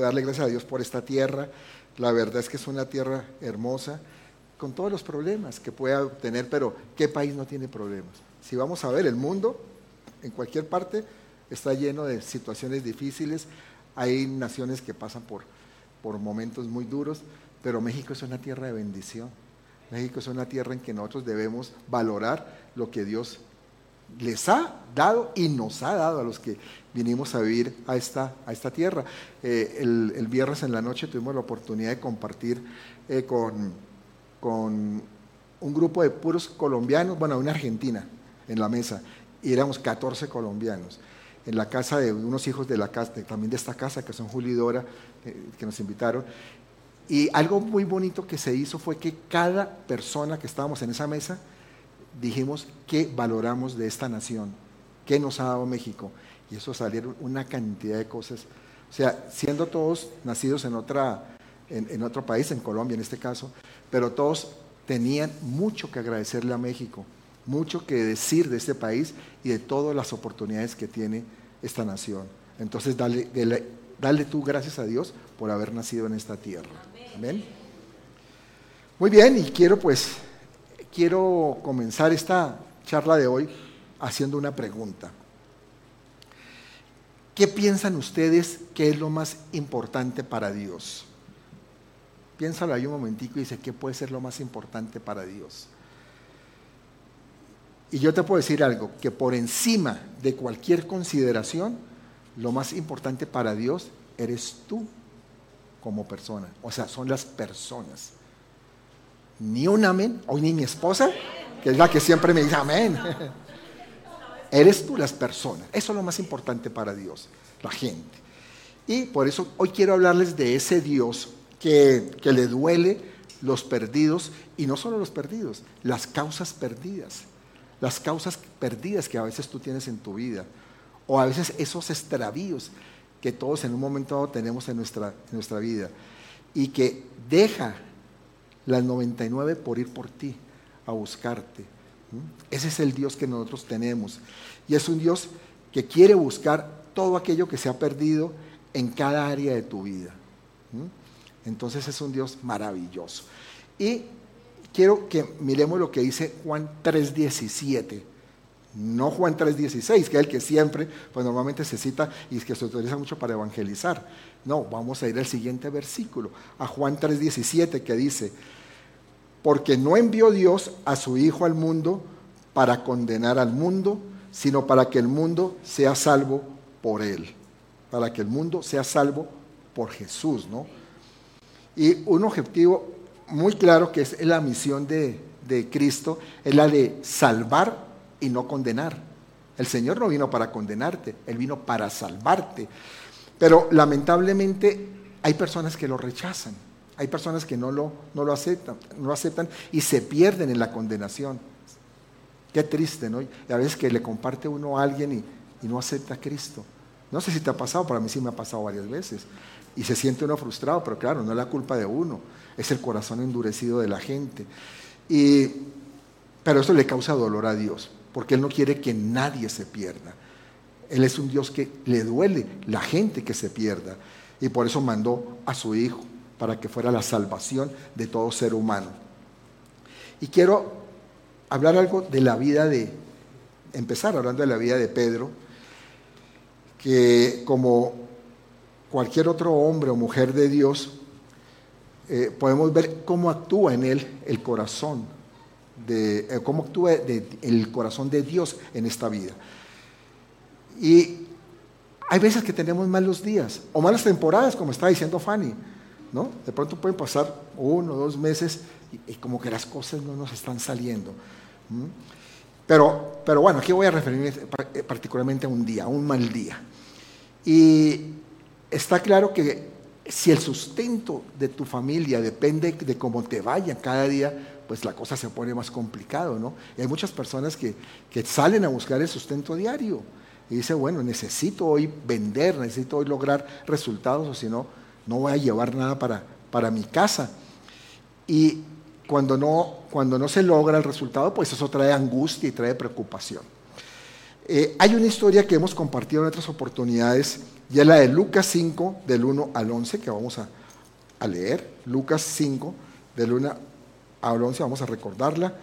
darle gracias a Dios por esta tierra. La verdad es que es una tierra hermosa, con todos los problemas que pueda tener, pero ¿qué país no tiene problemas? Si vamos a ver, el mundo, en cualquier parte, está lleno de situaciones difíciles, hay naciones que pasan por, por momentos muy duros, pero México es una tierra de bendición. México es una tierra en que nosotros debemos valorar lo que Dios les ha dado y nos ha dado a los que vinimos a vivir a esta, a esta tierra. Eh, el, viernes en la noche tuvimos la oportunidad de compartir eh, con, con, un grupo de puros colombianos, bueno, una argentina en la mesa, y éramos 14 colombianos, en la casa de unos hijos de la casa, también de esta casa, que son Julio y Dora, eh, que nos invitaron. Y algo muy bonito que se hizo fue que cada persona que estábamos en esa mesa, dijimos qué valoramos de esta nación, qué nos ha dado México. Y eso salieron una cantidad de cosas. O sea, siendo todos nacidos en, otra, en, otro país, en Colombia en este caso, pero todos tenían mucho que agradecerle a México, mucho que decir de este país y de todas las oportunidades que tiene esta nación. Entonces, dale, dale, tú gracias a Dios por haber nacido en esta tierra. Amén. Muy bien, y quiero pues quiero comenzar esta charla de hoy haciendo una pregunta. ¿Qué piensan ustedes que es lo más importante para Dios? Piénsalo ahí un momentico y dice, ¿qué puede ser lo más importante para Dios? Y yo te puedo decir algo, que por encima de cualquier consideración, lo más importante para Dios eres tú como persona. O sea, son las personas ni un amén, hoy ni mi esposa, que es la que siempre me dice amén. Eres tú las personas. Eso es lo más importante para Dios, la gente. Y por eso hoy quiero hablarles de ese Dios que, que le duele los perdidos, y no solo los perdidos, las causas perdidas. Las causas perdidas que a veces tú tienes en tu vida, o a veces esos extravíos que todos en un momento dado tenemos en nuestra, en nuestra vida, y que deja las 99 por ir por ti, a buscarte. Ese es el Dios que nosotros tenemos. Y es un Dios que quiere buscar todo aquello que se ha perdido en cada área de tu vida. Entonces es un Dios maravilloso. Y quiero que miremos lo que dice Juan 3.17. No Juan 3.16, que es el que siempre, pues normalmente se cita y es que se utiliza mucho para evangelizar. No, vamos a ir al siguiente versículo, a Juan 3:17 que dice, porque no envió Dios a su Hijo al mundo para condenar al mundo, sino para que el mundo sea salvo por él, para que el mundo sea salvo por Jesús, ¿no? Y un objetivo muy claro que es la misión de, de Cristo, es la de salvar y no condenar. El Señor no vino para condenarte, Él vino para salvarte. Pero lamentablemente hay personas que lo rechazan, hay personas que no lo, no lo aceptan, no aceptan y se pierden en la condenación. Qué triste, ¿no? Y a veces que le comparte uno a alguien y, y no acepta a Cristo. No sé si te ha pasado, para mí sí me ha pasado varias veces. Y se siente uno frustrado, pero claro, no es la culpa de uno, es el corazón endurecido de la gente. Y, pero eso le causa dolor a Dios, porque Él no quiere que nadie se pierda. Él es un Dios que le duele la gente que se pierda. Y por eso mandó a su Hijo, para que fuera la salvación de todo ser humano. Y quiero hablar algo de la vida de, empezar hablando de la vida de Pedro, que como cualquier otro hombre o mujer de Dios, eh, podemos ver cómo actúa en él el corazón, de, eh, cómo actúa el corazón de Dios en esta vida. Y hay veces que tenemos malos días o malas temporadas, como está diciendo Fanny. ¿no? De pronto pueden pasar uno o dos meses y, como que las cosas no nos están saliendo. Pero, pero bueno, aquí voy a referirme eh, particularmente a un día, a un mal día. Y está claro que si el sustento de tu familia depende de cómo te vaya cada día, pues la cosa se pone más complicado, ¿no? Y hay muchas personas que, que salen a buscar el sustento diario y dice, bueno, necesito hoy vender, necesito hoy lograr resultados, o si no, no voy a llevar nada para, para mi casa. Y cuando no, cuando no se logra el resultado, pues eso trae angustia y trae preocupación. Eh, hay una historia que hemos compartido en otras oportunidades, y es la de Lucas 5, del 1 al 11, que vamos a, a leer. Lucas 5, del 1 al 11, vamos a recordarla.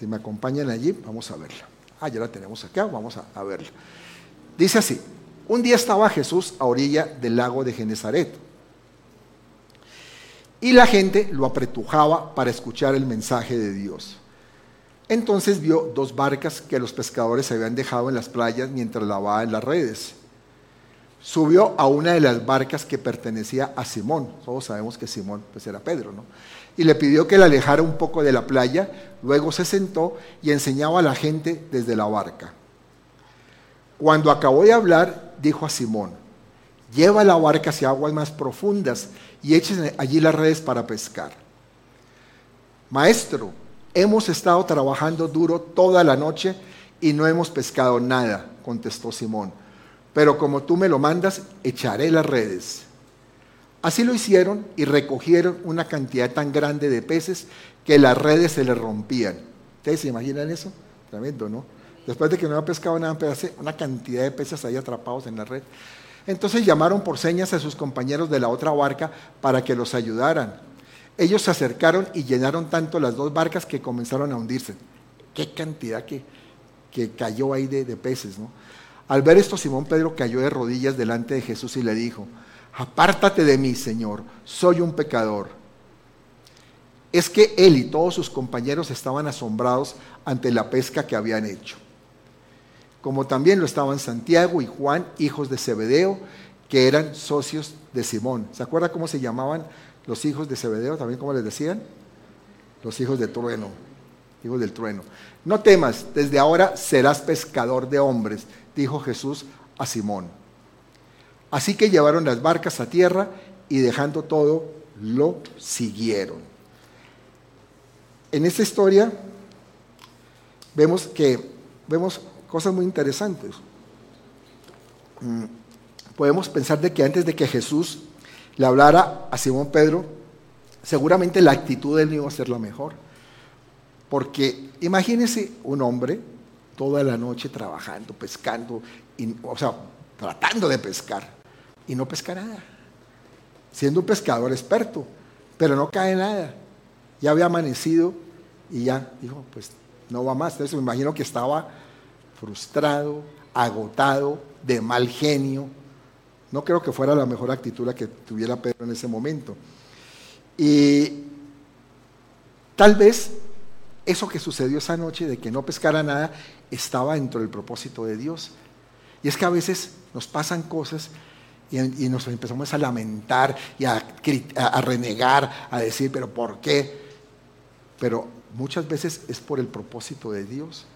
Si me acompañan allí, vamos a verla. Ah, ya la tenemos acá, vamos a, verla. Dice así, un día estaba Jesús a orilla del lago de Genezaret. Y la gente lo apretujaba para escuchar el mensaje de Dios. Entonces vio dos barcas que los pescadores habían dejado en las playas mientras lavaban las redes. Subió a una de las barcas que pertenecía a Simón. Todos sabemos que Simón pues era Pedro, ¿no? Y le pidió que la alejara un poco de la playa, luego se sentó y enseñaba a la gente desde la barca. Cuando acabó de hablar, dijo a Simón, lleva la barca hacia aguas más profundas y echen allí las redes para pescar. Maestro, hemos estado trabajando duro toda la noche y no hemos pescado nada, contestó Simón. Pero como tú me lo mandas, echaré las redes. Así lo hicieron y recogieron una cantidad tan grande de peces que las redes se les rompían. ¿Ustedes se imaginan eso? Tremendo, ¿no? Después de que no había pescado nada, una cantidad de peces ahí atrapados en la red. Entonces llamaron por señas a sus compañeros de la otra barca para que los ayudaran. Ellos se acercaron y llenaron tanto las dos barcas que comenzaron a hundirse. Qué cantidad que, que cayó ahí de, de peces, ¿no? Al ver esto, Simón Pedro cayó de rodillas delante de Jesús y le dijo, apártate de mí, Señor, soy un pecador. Es que él y todos sus compañeros estaban asombrados ante la pesca que habían hecho. Como también lo estaban Santiago y Juan, hijos de Zebedeo, que eran socios de Simón. ¿Se acuerda cómo se llamaban los hijos de Zebedeo? También cómo les decían? Los hijos de trueno, hijos del trueno. No temas, desde ahora serás pescador de hombres, dijo Jesús a Simón. Así que llevaron las barcas a tierra y dejando todo, lo siguieron. En esta historia vemos que vemos cosas muy interesantes. Mm, podemos pensar de que antes de que Jesús le hablara a Simón Pedro, seguramente la actitud de él iba a ser la mejor. Porque imagínese un hombre toda la noche trabajando, pescando, o sea, tratando de pescar y no pesca nada. Siendo un pescador experto, pero no cae nada. Ya había amanecido y ya dijo, pues no va más. Entonces me imagino que estaba frustrado, agotado, de mal genio. No creo que fuera la mejor actitud la que tuviera Pedro en ese momento. Y tal vez eso que sucedió esa noche de que no pescara nada estaba dentro del propósito de Dios. Y es que a veces nos pasan cosas y, nos empezamos a lamentar y a, renegar, a decir, pero ¿por qué? Pero muchas veces es por el propósito de Dios,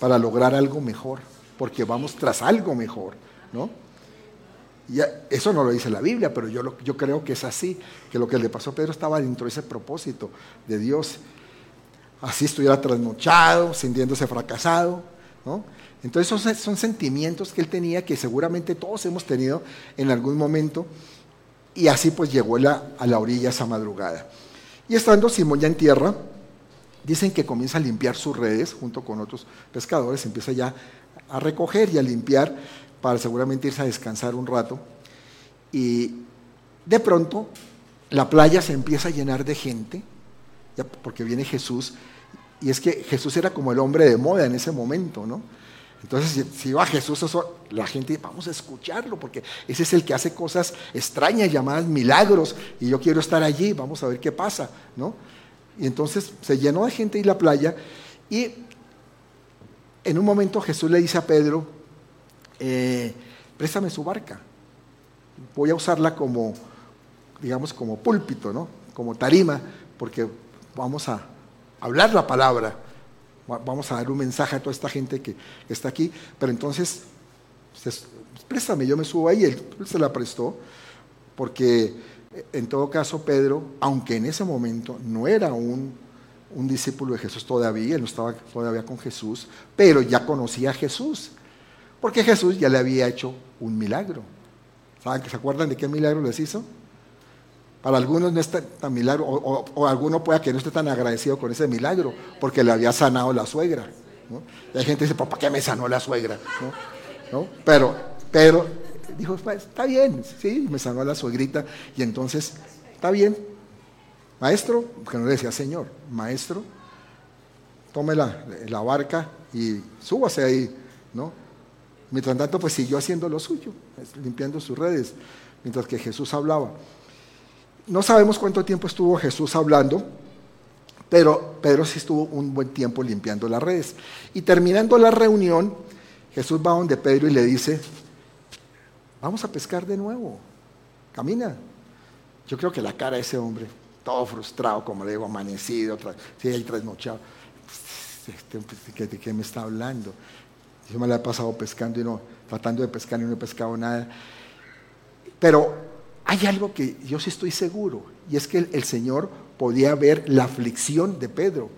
para lograr algo mejor, porque vamos tras algo mejor, ¿no? Y eso no lo dice la Biblia, pero yo, yo creo que es así, que lo que le pasó a Pedro estaba dentro de ese propósito de Dios. Así estuviera trasnochado, sintiéndose fracasado, Entonces son, sentimientos que él tenía que seguramente todos hemos tenido en algún momento y así pues llegó a la orilla esa madrugada. Y estando Simón ya en tierra, dicen que comienza a limpiar sus redes junto con otros pescadores, empieza ya a recoger y a limpiar para seguramente irse a descansar un rato. Y de pronto la playa se empieza a llenar de gente, porque viene Jesús, y es que Jesús era como el hombre de moda en ese momento, ¿no? Entonces, si, iba Jesús, la gente, vamos a escucharlo, porque ese es el que hace cosas extrañas, llamadas milagros, y yo quiero estar allí, vamos a ver qué pasa, ¿no? Y entonces se llenó de gente y la playa, y en un momento Jesús le dice a Pedro, eh, préstame su barca, voy a usarla como, digamos, como púlpito, ¿no? Como tarima, porque vamos a hablar la palabra vamos a dar un mensaje a toda esta gente que está aquí, pero entonces, pues, préstame, yo me subo ahí, él se la prestó, porque en todo caso Pedro, aunque en ese momento no era un, un discípulo de Jesús todavía, él no estaba todavía con Jesús, pero ya conocía a Jesús, porque Jesús ya le había hecho un milagro. ¿Saben que se acuerdan de qué milagro les hizo? Para algunos no es tan, milagro, o, alguno pueda que no esté tan agradecido con ese milagro, porque le había sanado la suegra, Y hay gente que dice, ¿para qué me sanó la suegra? ¿No? Pero, pero dijo, pues, está bien, sí, me sanó la suegrita. Y entonces, está bien. Maestro, que no le decía Señor, maestro, tome la, la barca y súbase ahí, ¿no? Mientras tanto, pues siguió haciendo lo suyo, limpiando sus redes, mientras que Jesús hablaba. No sabemos cuánto tiempo estuvo Jesús hablando, pero Pedro sí estuvo un buen tiempo limpiando las redes. Y terminando la reunión, Jesús va donde Pedro y le dice, vamos a pescar de nuevo, camina. Yo creo que la cara de ese hombre, todo frustrado, como le digo, amanecido, sí, ahí trasnochado, este, ¿de qué me está hablando? Yo me la he pasado pescando y no, tratando de pescar y no he pescado nada. Pero hay algo que yo sí estoy seguro, y es que el, Señor podía ver la aflicción de Pedro,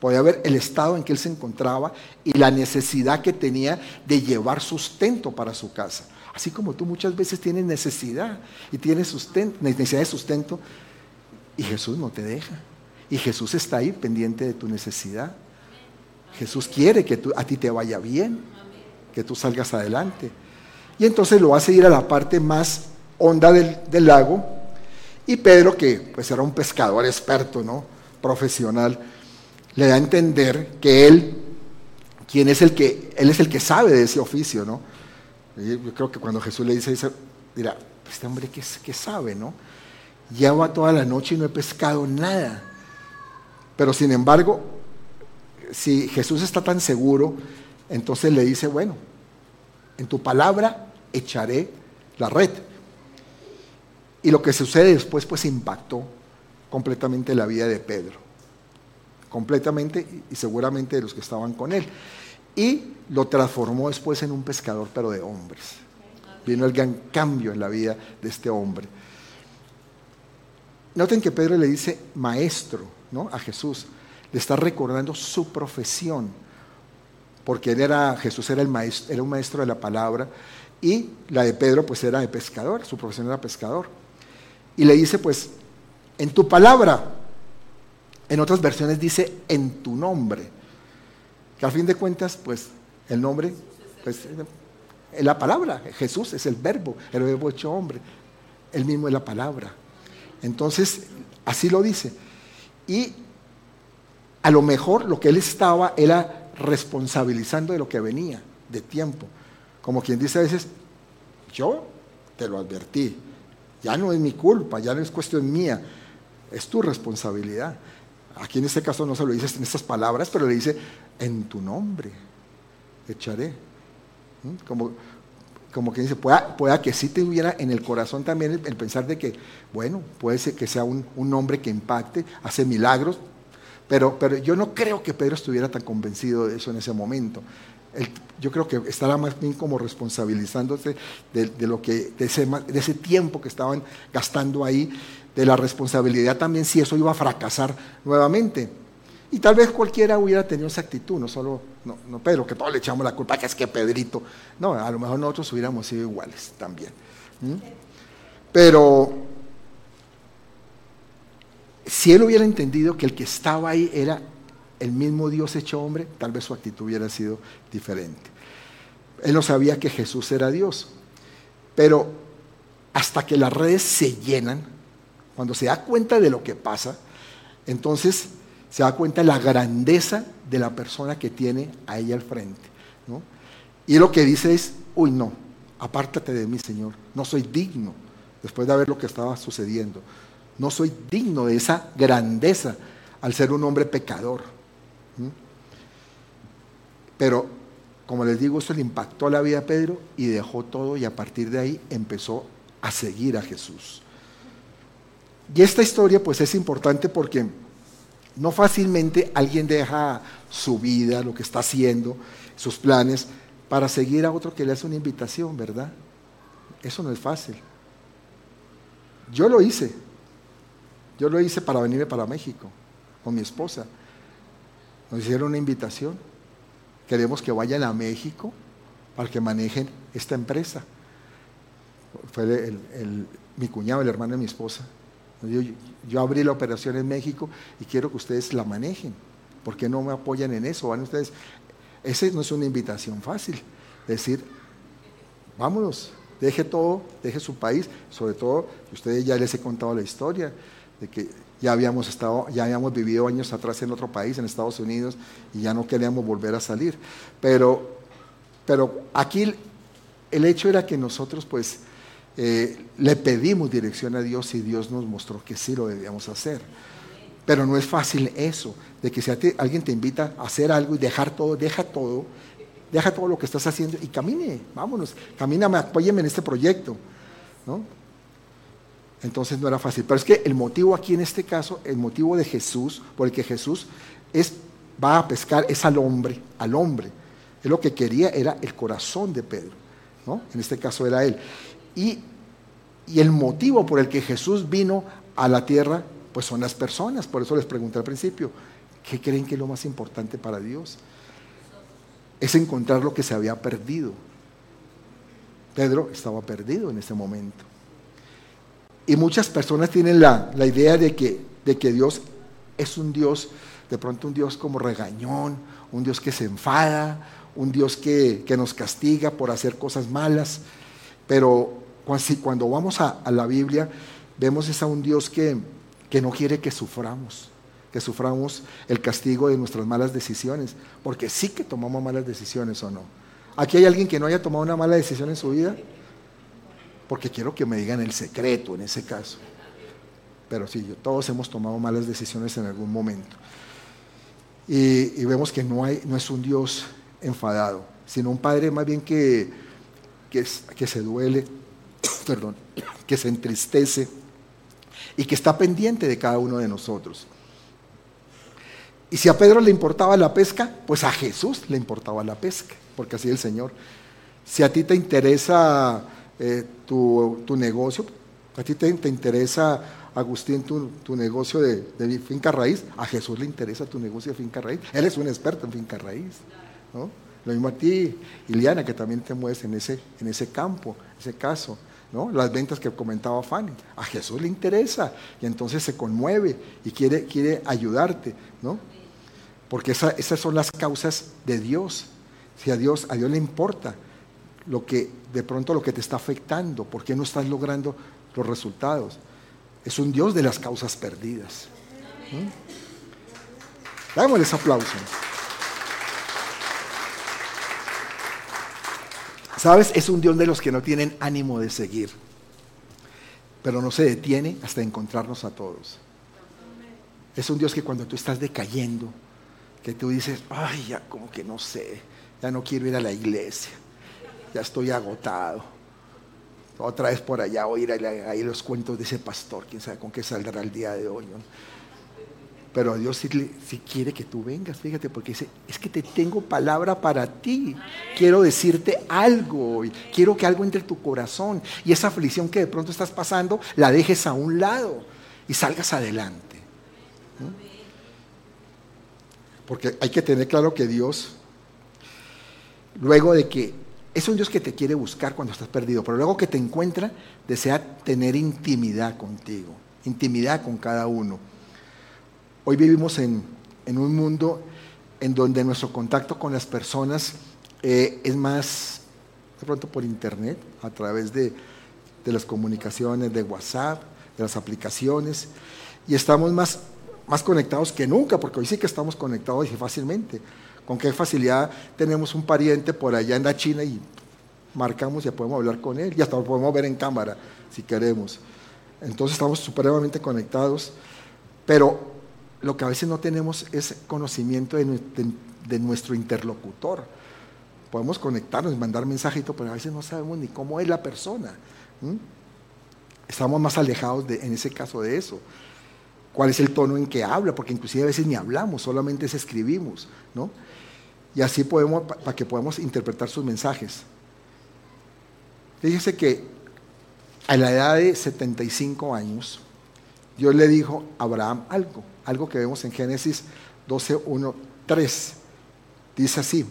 podía ver el estado en que él se encontraba y la necesidad que tenía de llevar sustento para su casa. Así como tú muchas veces tienes necesidad y tienes sustento, necesidad de sustento, y Jesús no te deja. Y Jesús está ahí pendiente de tu necesidad. Jesús quiere que a ti te vaya bien, que tú salgas adelante. Y entonces lo hace ir a la parte más honda del, lago. Y Pedro, que pues era un pescador experto, ¿no? Profesional, le da a entender que él, quien es el que, él es el que sabe de ese oficio, ¿no? yo creo que cuando Jesús le dice eso, dirá, este hombre que, que sabe, ¿no? Lleva toda la noche y no he pescado nada. Pero sin embargo, si Jesús está tan seguro, entonces le dice, bueno, en tu palabra echaré la red. Y lo que sucede después pues impactó completamente la vida de Pedro. Completamente y seguramente de los que estaban con él. Y lo transformó después en un pescador, pero de hombres. Vino el gran cambio en la vida de este hombre. Noten que Pedro le dice maestro ¿no? a Jesús le está recordando su profesión, porque él era, Jesús era, el maestro, era un maestro de la palabra y la de Pedro pues era de pescador, su profesión era pescador. Y le dice pues, en tu palabra, en otras versiones dice en tu nombre, que al fin de cuentas pues el nombre pues, es la palabra, Jesús es el verbo, el verbo hecho hombre, el mismo es la palabra. Entonces, así lo dice. Y a lo mejor lo que él estaba era responsabilizando de lo que venía, de tiempo. Como quien dice a veces, yo te lo advertí, ya no es mi culpa, ya no es cuestión mía, es tu responsabilidad. Aquí en este caso no se lo dices en estas palabras, pero le dice, en tu nombre echaré. ¿Mm? Como, como que dice, pueda, pueda, que sí te hubiera en el corazón también el, pensar de que, bueno, puede ser que sea un, un hombre que impacte, hace milagros, pero, pero yo no creo que Pedro estuviera tan convencido de eso en ese momento. Yo creo que estaba más bien como responsabilizándose de, lo que, de ese, de ese tiempo que estaban gastando ahí, de la responsabilidad también si eso iba a fracasar nuevamente. Y tal vez cualquiera hubiera tenido esa actitud, no solo no, no Pedro, que todos le echamos la culpa, que es que Pedrito. No, a lo mejor nosotros hubiéramos sido iguales también. Pero si él hubiera entendido que el que estaba ahí era el mismo Dios hecho hombre, tal vez su actitud hubiera sido diferente. Él no sabía que Jesús era Dios. Pero hasta que las redes se llenan, cuando se da cuenta de lo que pasa, entonces se da cuenta de la grandeza de la persona que tiene a ella al frente. Y lo que dice es, uy no, apártate de mí, Señor, no soy digno, después de ver lo que estaba sucediendo. No soy digno de esa grandeza al ser un hombre pecador. ¿Mm? Pero, como les digo, esto le impactó la vida a Pedro y dejó todo y a partir de ahí empezó a seguir a Jesús. Y esta historia pues es importante porque no fácilmente alguien deja su vida, lo que está haciendo, sus planes, para seguir a otro que le hace una invitación, ¿verdad? Eso no es fácil. Yo lo hice. Yo lo hice para venirme para México con mi esposa. Nos hicieron una invitación. Queremos que vayan a México para que manejen esta empresa. Fue mi cuñado, el hermano de mi esposa. Yo, yo, abrí la operación en México y quiero que ustedes la manejen. ¿Por qué no me apoyan en eso? Van ustedes. Esa no es una invitación fácil. Decir, vámonos, deje todo, deje su país, sobre todo, ustedes ya les he contado la historia de que ya habíamos estado, ya habíamos vivido años atrás en otro país, en Estados Unidos, y ya no queríamos volver a salir. Pero, pero aquí el hecho era que nosotros pues eh, le pedimos dirección a Dios y Dios nos mostró que sí lo debíamos hacer. Pero no es fácil eso, de que si alguien te invita a hacer algo y dejar todo, deja todo, deja todo lo que estás haciendo y camine, vámonos, camíname, apóyeme en este proyecto. ¿no? Entonces no era fácil. Pero es que el motivo aquí en este caso, el motivo de Jesús, por el que Jesús es, va a pescar es al hombre, al hombre. Él lo que quería era el corazón de Pedro. ¿no? En este caso era él. Y, y el motivo por el que Jesús vino a la tierra, pues son las personas. Por eso les pregunté al principio, ¿qué creen que es lo más importante para Dios? Es encontrar lo que se había perdido. Pedro estaba perdido en ese momento. Y muchas personas tienen la, idea de que, de que Dios es un Dios, de pronto un Dios como regañón, un Dios que se enfada, un Dios que, nos castiga por hacer cosas malas. Pero cuando vamos a, la Biblia, vemos es a un Dios que, que no quiere que suframos, que suframos el castigo de nuestras malas decisiones, porque sí que tomamos malas decisiones o no. ¿Aquí hay alguien que no haya tomado una mala decisión en su vida? Porque quiero que me digan el secreto en ese caso. Pero sí, todos hemos tomado malas decisiones en algún momento. Y, vemos que no, es un Dios enfadado, sino un Padre más bien que, que, que se duele, perdón, que se entristece y que está pendiente de cada uno de nosotros. Y si a Pedro le importaba la pesca, pues a Jesús le importaba la pesca, porque así el Señor. Si a ti te interesa eh, tu, negocio, a ti te, interesa, Agustín, tu, negocio de, finca raíz, a Jesús le interesa tu negocio de finca raíz, Él es un experto en finca raíz. ¿no? Lo mismo a ti, Iliana, que también te mueves en ese, en ese campo, ese caso. ¿no? Las ventas que comentaba Fanny, a Jesús le interesa y entonces se conmueve y quiere, quiere ayudarte, ¿no? Porque esas son las causas de Dios. Si a Dios, a Dios le importa lo que de pronto lo que te está afectando, por qué no estás logrando los resultados. Es un Dios de las causas perdidas. ¿Mm? Démosles aplauso. ¿Sabes? Es un Dios de los que no tienen ánimo de seguir, pero no se detiene hasta encontrarnos a todos. Es un Dios que cuando tú estás decayendo, que tú dices, ay, ya como que no sé, ya no quiero ir a la iglesia, ya estoy agotado. Otra vez por allá oír ahí los cuentos de ese pastor, quién sabe con qué saldrá el día de hoy. Pero Dios sí, quiere que tú vengas, fíjate, porque dice, es que te tengo palabra para ti. Quiero decirte algo, y quiero que algo entre tu corazón. Y esa aflicción que de pronto estás pasando, la dejes a un lado y salgas adelante. Porque hay que tener claro que Dios, luego de que es un Dios que te quiere buscar cuando estás perdido, pero luego que te encuentra, desea tener intimidad contigo, intimidad con cada uno. Hoy vivimos en, un mundo en donde nuestro contacto con las personas eh, es más, de pronto por internet, a través de, de, las comunicaciones, de WhatsApp, de las aplicaciones, y estamos más, más conectados que nunca, porque hoy sí que estamos conectados fácilmente con qué facilidad tenemos un pariente por allá en la China y marcamos y podemos hablar con él y hasta lo podemos ver en cámara si queremos. Entonces estamos supremamente conectados, pero lo que a veces no tenemos es conocimiento de, nuestro interlocutor. Podemos conectarnos, mandar mensajitos, pero a veces no sabemos ni cómo es la persona. Estamos más alejados en ese caso de eso cuál es el tono en que habla, porque inclusive a veces ni hablamos, solamente es escribimos, ¿no? Y así podemos, para que podamos interpretar sus mensajes. Fíjese que a la edad de 75 años, Dios le dijo a Abraham algo, algo que vemos en Génesis 12, 1, 3. Dice así,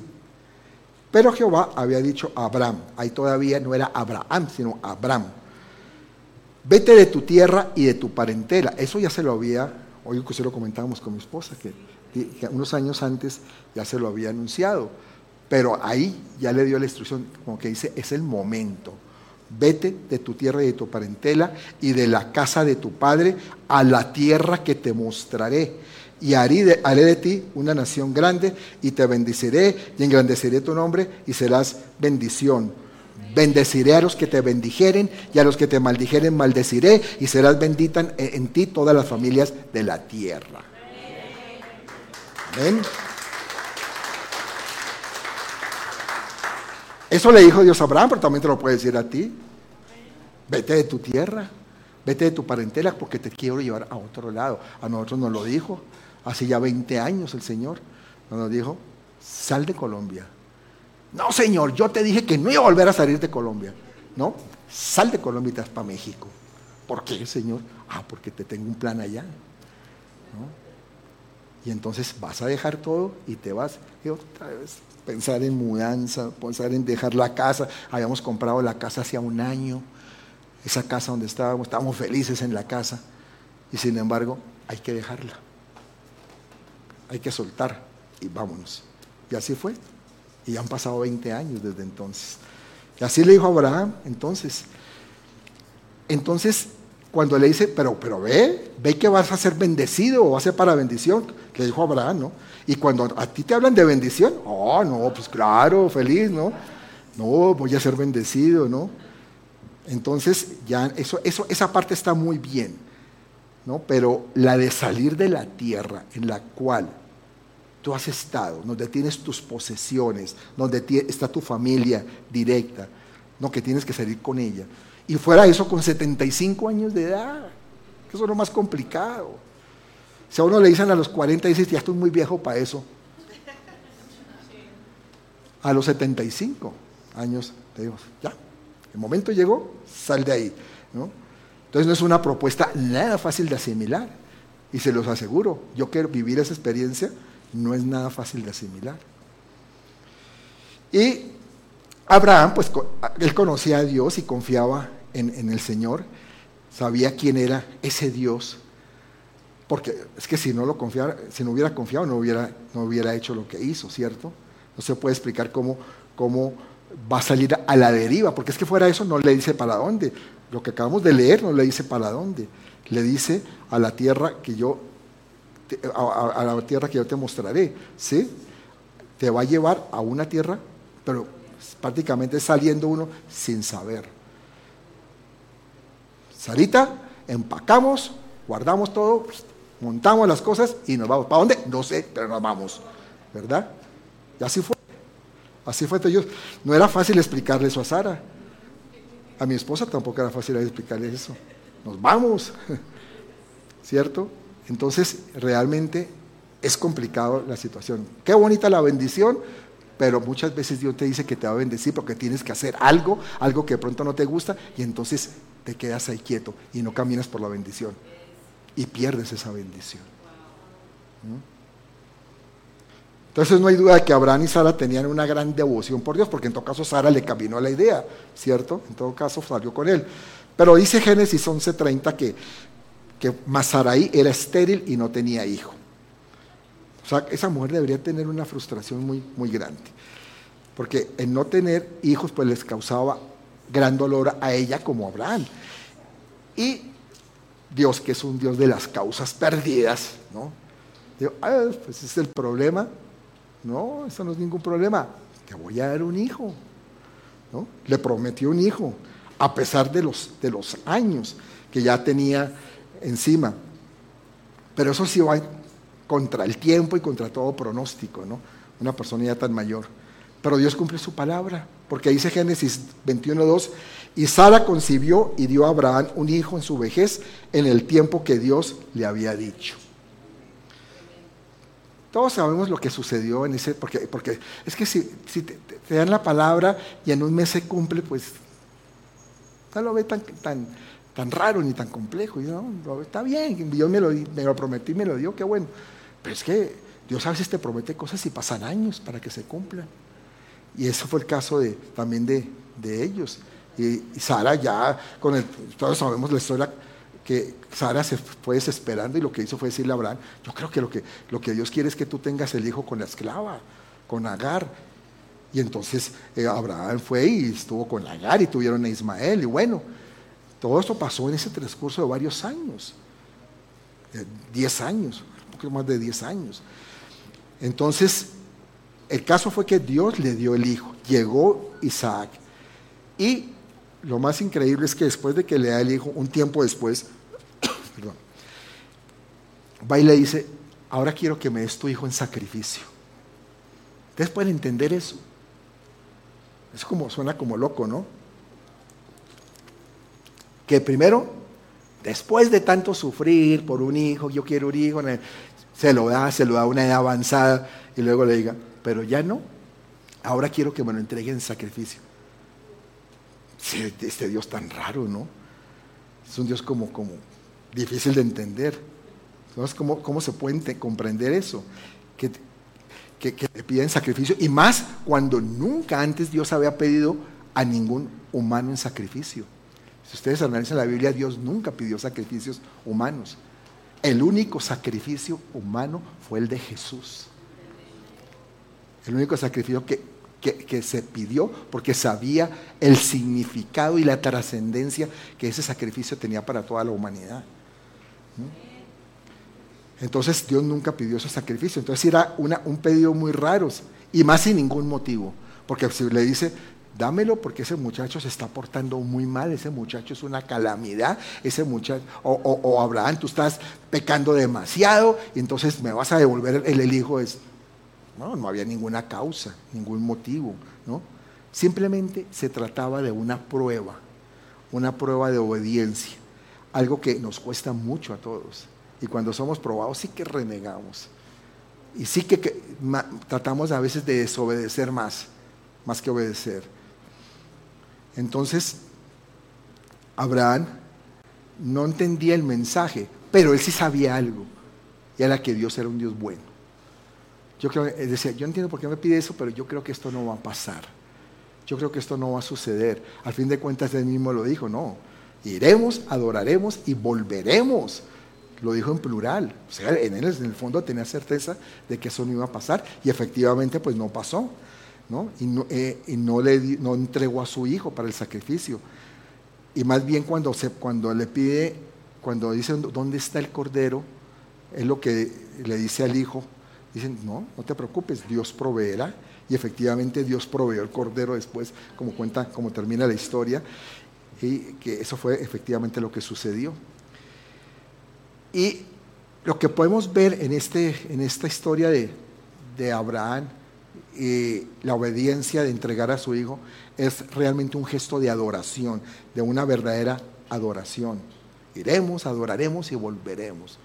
pero Jehová había dicho a Abraham, ahí todavía no era Abraham, sino Abraham vete de tu tierra y de tu parentela. Eso ya se lo había, hoy que se lo comentábamos con mi esposa, que, unos años antes ya se lo había anunciado. Pero ahí ya le dio la instrucción, como que dice, es el momento. Vete de tu tierra y de tu parentela y de la casa de tu padre a la tierra que te mostraré. Y haré de, ti una nación grande y te bendeciré y engrandeceré tu nombre y serás bendición. Bendeciré a los que te bendijeren y a los que te maldijeren maldeciré y serás bendita en, en ti todas las familias de la tierra. Amén. Eso le dijo Dios a Abraham, pero también te lo puede decir a ti. Vete de tu tierra, vete de tu parentela porque te quiero llevar a otro lado. A nosotros nos lo dijo hace ya 20 años el Señor. Nos dijo, sal de Colombia. No, Señor, yo te dije que no iba a volver a salir de Colombia. No, sal de Colombia y te vas para México. ¿Por qué, Señor? Ah, porque te tengo un plan allá. Y entonces vas a dejar todo y te vas. Y otra vez pensar en mudanza, pensar en dejar la casa. Habíamos comprado la casa hacía un año, esa casa donde estábamos, estábamos felices en la casa y sin embargo hay que dejarla, hay que soltar y vámonos. Y así fue. Y han pasado 20 años desde entonces. Y así le dijo Abraham, entonces. Entonces, cuando le dice, pero, pero ve, ve que vas a ser bendecido o va a ser para bendición, le dijo Abraham, ¿no? Y cuando a ti te hablan de bendición, oh, no, pues claro, feliz, ¿no? No, voy a ser bendecido, ¿no? Entonces, ya eso, eso, esa parte está muy bien, ¿no? Pero la de salir de la tierra en la cual tú has estado, donde tienes tus posesiones, donde está tu familia directa, no que tienes que salir con ella. Y fuera eso con 75 años de edad, que eso es lo más complicado. Si a uno le dicen a los 40, dices, ya estoy muy viejo para eso. A los 75 años, te digo, ya, el momento llegó, sal de ahí. Entonces no es una propuesta nada fácil de asimilar. Y se los aseguro, yo quiero vivir esa experiencia, no es nada fácil de asimilar. Y Abraham, pues él conocía a Dios y confiaba en, el Señor, sabía quién era ese Dios porque es que si no lo confiara, si no hubiera confiado, no hubiera, no hubiera hecho lo que hizo, ¿cierto? No se puede explicar cómo, cómo va a salir a la deriva, porque es que fuera eso no le dice para dónde. Lo que acabamos de leer no le dice para dónde. Le dice a la tierra que yo, a, la tierra que yo te mostraré, ¿sí? Te va a llevar a una tierra, pero prácticamente saliendo uno sin saber. Sarita, empacamos, guardamos todo, montamos las cosas y nos vamos. ¿Para dónde? No sé, pero nos vamos. ¿Verdad? Y así fue. Así fue. Yo, no era fácil explicarle eso a Sara. A mi esposa tampoco era fácil explicarle eso. Nos vamos. ¿Cierto? Entonces, realmente es complicado la situación. Qué bonita la bendición, pero muchas veces Dios te dice que te va a bendecir porque tienes que hacer algo, algo que de pronto no te gusta, y entonces te quedas ahí quieto y no caminas por la bendición y pierdes esa bendición. ¿Mm? Entonces no hay duda de que Abraham y Sara tenían una gran devoción por Dios, porque en todo caso Sara le caminó la idea, ¿cierto? En todo caso salió con él. Pero dice Génesis 11:30 que, que Masaraí era estéril y no tenía hijo. O sea, esa mujer debería tener una frustración muy, muy grande. Porque el no tener hijos pues les causaba gran dolor a ella como a Abraham. Y Dios que es un Dios de las causas perdidas, ¿no? Digo, ah, pues es el problema. No, eso no es ningún problema. Te voy a dar un hijo. ¿no? Le prometió un hijo, a pesar de los, de los años que ya tenía encima. Pero eso sí va contra el tiempo y contra todo pronóstico, ¿no? Una persona ya tan mayor. Pero Dios cumple su palabra, porque dice Génesis 21.2, y Sara concibió y dio a Abraham un hijo en su vejez en el tiempo que Dios le había dicho. Todos sabemos lo que sucedió en ese, porque, porque es que si, te, dan la palabra y en un mes se cumple, pues no lo ve tan, tan, tan raro ni tan complejo. ¿no? Está bien, Dios me lo, me lo prometí, me lo dio, qué bueno. Pero es que Dios a veces te promete cosas y pasan años para que se cumplan. Y eso fue el caso de, también de, ellos. Y, Sara ya, con todos sabemos la historia que Sara se fue desesperando y lo que hizo fue decirle a Abraham, yo creo que lo, que lo que Dios quiere es que tú tengas el hijo con la esclava, con Agar. Y entonces eh, Abraham fue y estuvo con Agar y tuvieron a Ismael. Y bueno, todo esto pasó en ese transcurso de varios años. diez años, un poco más de diez años. Entonces, el caso fue que Dios le dio el hijo. Llegó Isaac. Y lo más increíble es que después de que le da el hijo, un tiempo después, perdón, va y le dice, ahora quiero que me des tu hijo en sacrificio. Ustedes pueden entender eso. Es como, suena como loco, ¿no? Que primero, después de tanto sufrir por un hijo, yo quiero un hijo, se lo da, se lo da a una edad avanzada y luego le diga, pero ya no, ahora quiero que me lo entreguen en sacrificio. Este Dios tan raro, ¿no? Es un Dios como, como difícil de entender. ¿Cómo, ¿Cómo se puede comprender eso? Que, que, que te piden sacrificio y más cuando nunca antes Dios había pedido a ningún humano en sacrificio. Si ustedes analizan la Biblia, Dios nunca pidió sacrificios humanos. El único sacrificio humano fue el de Jesús. El único sacrificio que, que, se pidió porque sabía el significado y la trascendencia que ese sacrificio tenía para toda la humanidad. Entonces Dios nunca pidió ese sacrificio. Entonces era un pedido muy raro y más sin ningún motivo. Porque si le dice, dámelo porque ese muchacho se está portando muy mal, ese muchacho es una calamidad, ese muchacho, o, Abraham, tú estás pecando demasiado y entonces me vas a devolver el, el hijo. Es, no, no había ninguna causa, ningún motivo, ¿no? Simplemente se trataba de una prueba, una prueba de obediencia, algo que nos cuesta mucho a todos. Y cuando somos probados sí que renegamos. Y sí que, tratamos a veces de desobedecer más, más que obedecer. Entonces, Abraham no entendía el mensaje, pero él sí sabía algo. Y era que Dios era un Dios bueno. Yo creo, decía, yo entiendo por qué me pide eso, pero yo creo que esto no va a pasar. Yo creo que esto no va a suceder. Al fin de cuentas, él mismo lo dijo, no. Iremos, adoraremos y volveremos. Lo dijo en plural. O sea, en él en el fondo tenía certeza de que eso no iba a pasar. Y efectivamente, pues no pasó. ¿No? Y, no, eh, le, no entregó a su hijo para el sacrificio. Y más bien cuando, se, cuando le pide, cuando dice, ¿dónde está el cordero? Es lo que le dice al hijo, Dicen, no, no te preocupes, Dios proveerá. Y efectivamente Dios proveó el cordero después, como cuenta, como termina la historia, y que eso fue efectivamente lo que sucedió. Y lo que podemos ver en, este, en esta historia de, de Abraham, y la obediencia de entregar a su hijo, es realmente un gesto de adoración, de una verdadera adoración. Iremos, adoraremos y volveremos.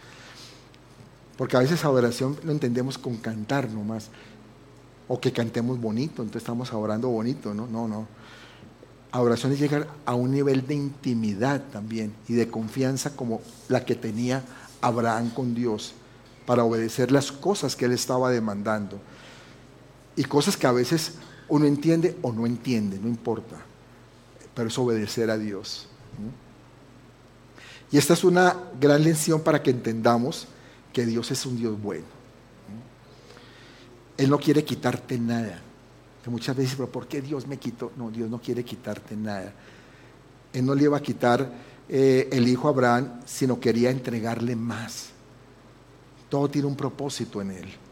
Porque a veces adoración lo entendemos con cantar nomás. O que cantemos bonito, entonces estamos adorando bonito, ¿no? No, no. Adoración es llegar a un nivel de intimidad también y de confianza como la que tenía Abraham con Dios para obedecer las cosas que él estaba demandando. Y cosas que a veces uno entiende o no entiende, no importa. Pero es obedecer a Dios. Y esta es una gran lección para que entendamos que Dios es un Dios bueno. Él no quiere quitarte nada. Que muchas veces, pero ¿por qué Dios me quitó? No, Dios no quiere quitarte nada. Él no le iba a quitar eh, el hijo a Abraham, sino quería entregarle más. Todo tiene un propósito en él.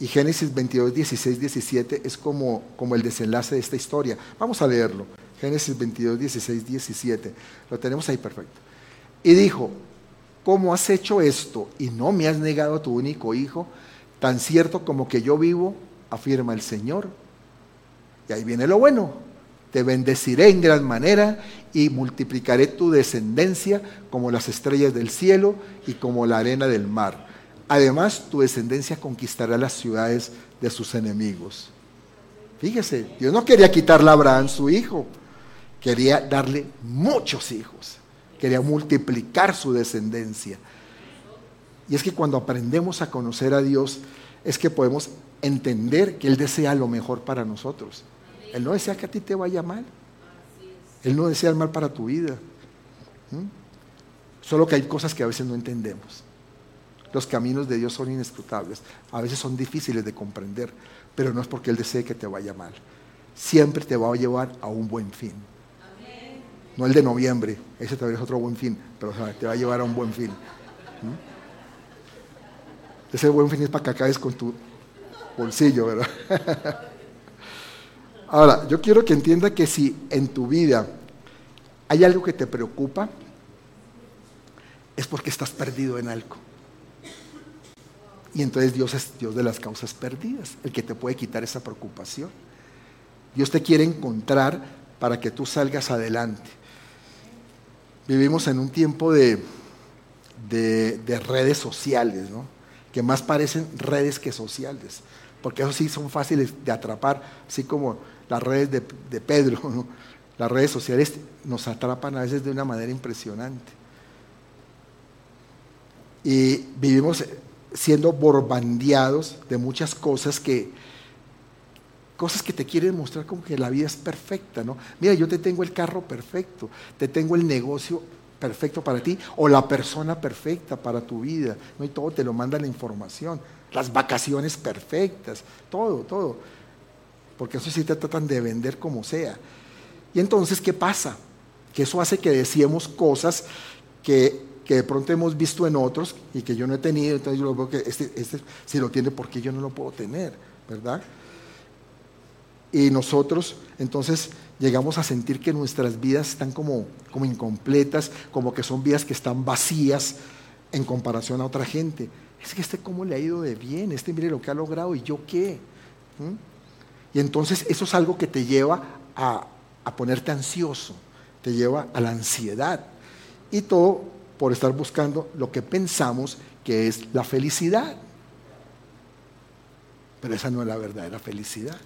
Y Génesis 22, 16, 17 es como, como el desenlace de esta historia. Vamos a leerlo. Génesis 22, 16, 17. Lo tenemos ahí perfecto. Y dijo, ¿cómo has hecho esto y no me has negado a tu único hijo? Tan cierto como que yo vivo, afirma el Señor. Y ahí viene lo bueno. Te bendeciré en gran manera y multiplicaré tu descendencia como las estrellas del cielo y como la arena del mar. Además, tu descendencia conquistará las ciudades de sus enemigos. Fíjese, Dios no quería quitarle a Abraham su hijo, quería darle muchos hijos quería multiplicar su descendencia. Y es que cuando aprendemos a conocer a Dios, es que podemos entender que Él desea lo mejor para nosotros. Él no desea que a ti te vaya mal. Él no desea el mal para tu vida. ¿Mm? Solo que hay cosas que a veces no entendemos. Los caminos de Dios son inescrutables. A veces son difíciles de comprender, pero no es porque Él desee que te vaya mal. Siempre te va a llevar a un buen fin. No el de noviembre, ese también es otro buen fin, pero te va a llevar a un buen fin. ¿Mm? Ese buen fin es para que acabes con tu bolsillo, ¿verdad? Ahora, yo quiero que entienda que si en tu vida hay algo que te preocupa, es porque estás perdido en algo. Y entonces Dios es Dios de las causas perdidas, el que te puede quitar esa preocupación. Dios te quiere encontrar para que tú salgas adelante. Vivimos en un tiempo de, de, redes sociales, ¿no? que más parecen redes que sociales, porque eso sí son fáciles de atrapar, así como las redes de, de Pedro, ¿no? las redes sociales nos atrapan a veces de una manera impresionante. Y vivimos siendo borbandeados de muchas cosas que, cosas que te quieren mostrar como que la vida es perfecta, ¿no? Mira, yo te tengo el carro perfecto, te tengo el negocio perfecto para ti o la persona perfecta para tu vida, ¿no? Y todo te lo manda la información, las vacaciones perfectas, todo, todo. Porque eso sí te tratan de vender como sea. Y entonces, ¿qué pasa? Que eso hace que decíamos cosas que que de pronto hemos visto en otros y que yo no he tenido, entonces yo lo veo que este, este si lo tiene, ¿por qué yo no lo puedo tener? ¿Verdad? Y nosotros entonces llegamos a sentir que nuestras vidas están como, como incompletas, como que son vidas que están vacías en comparación a otra gente. Es que este cómo le ha ido de bien, este mire lo que ha logrado y yo qué. ¿Mm? Y entonces eso es algo que te lleva a, a ponerte ansioso, te lleva a la ansiedad. Y todo por estar buscando lo que pensamos que es la felicidad. Pero esa no es la verdadera felicidad.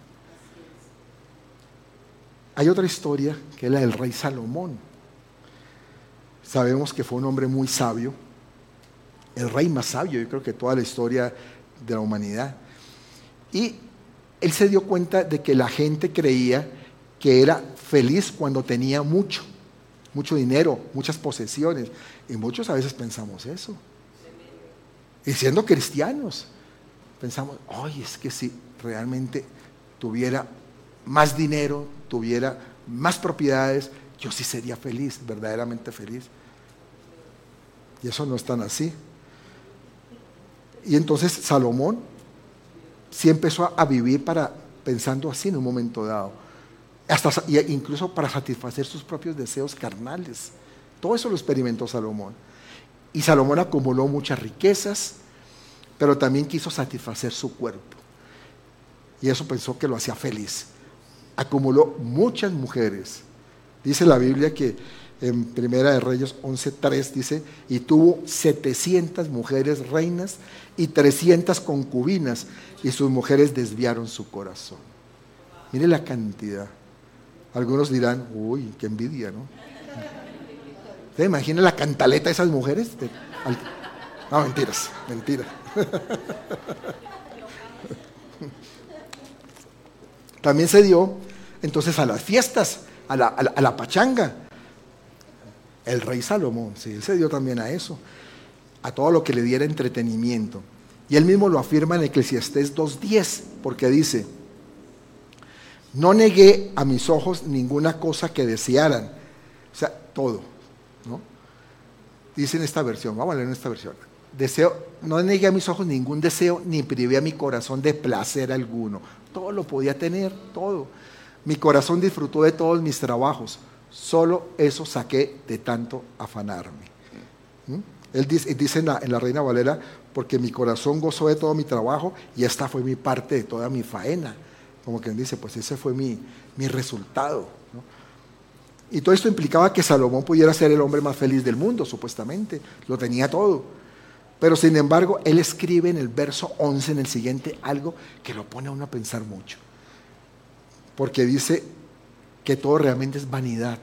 Hay otra historia que es la del rey Salomón. Sabemos que fue un hombre muy sabio, el rey más sabio, yo creo que toda la historia de la humanidad. Y él se dio cuenta de que la gente creía que era feliz cuando tenía mucho mucho dinero, muchas posesiones. Y muchos a veces pensamos eso. Y siendo cristianos, pensamos, ay, es que si realmente tuviera más dinero, tuviera más propiedades, yo sí sería feliz, verdaderamente feliz. Y eso no es tan así. Y entonces Salomón sí empezó a vivir para pensando así en un momento dado hasta, incluso para satisfacer sus propios deseos carnales. Todo eso lo experimentó Salomón. Y Salomón acumuló muchas riquezas, pero también quiso satisfacer su cuerpo. Y eso pensó que lo hacía feliz. Acumuló muchas mujeres. Dice la Biblia que en Primera de Reyes 11.3 dice, y tuvo 700 mujeres reinas y 300 concubinas, y sus mujeres desviaron su corazón. Mire la cantidad. Algunos dirán, uy, qué envidia, ¿no? ¿Se imagina la cantaleta de esas mujeres? No, mentiras, mentiras. También se dio entonces a las fiestas, a la, a la, pachanga. El rey Salomón, sí, él se dio también a eso, a todo lo que le diera entretenimiento. Y él mismo lo afirma en Eclesiastés 2.10, porque dice, no negué a mis ojos ninguna cosa que desearan. O sea, todo. ¿no? Dice en esta versión, vamos a leer en esta versión. Deseo, no negué a mis ojos ningún deseo, ni privé a mi corazón de placer alguno. Todo lo podía tener, todo. Mi corazón disfrutó de todos mis trabajos. Solo eso saqué de tanto afanarme. ¿Mm? Él dice, dice en, la, en la Reina Valera, porque mi corazón gozó de todo mi trabajo y esta fue mi parte de toda mi faena como quien dice, pues ese fue mi, resultado. Y todo esto implicaba que Salomón pudiera ser el hombre más feliz del mundo, supuestamente, lo tenía todo. Pero sin embargo, él escribe en el verso 11, en el siguiente, algo que lo pone a uno a pensar mucho. Porque dice que todo realmente es vanidad,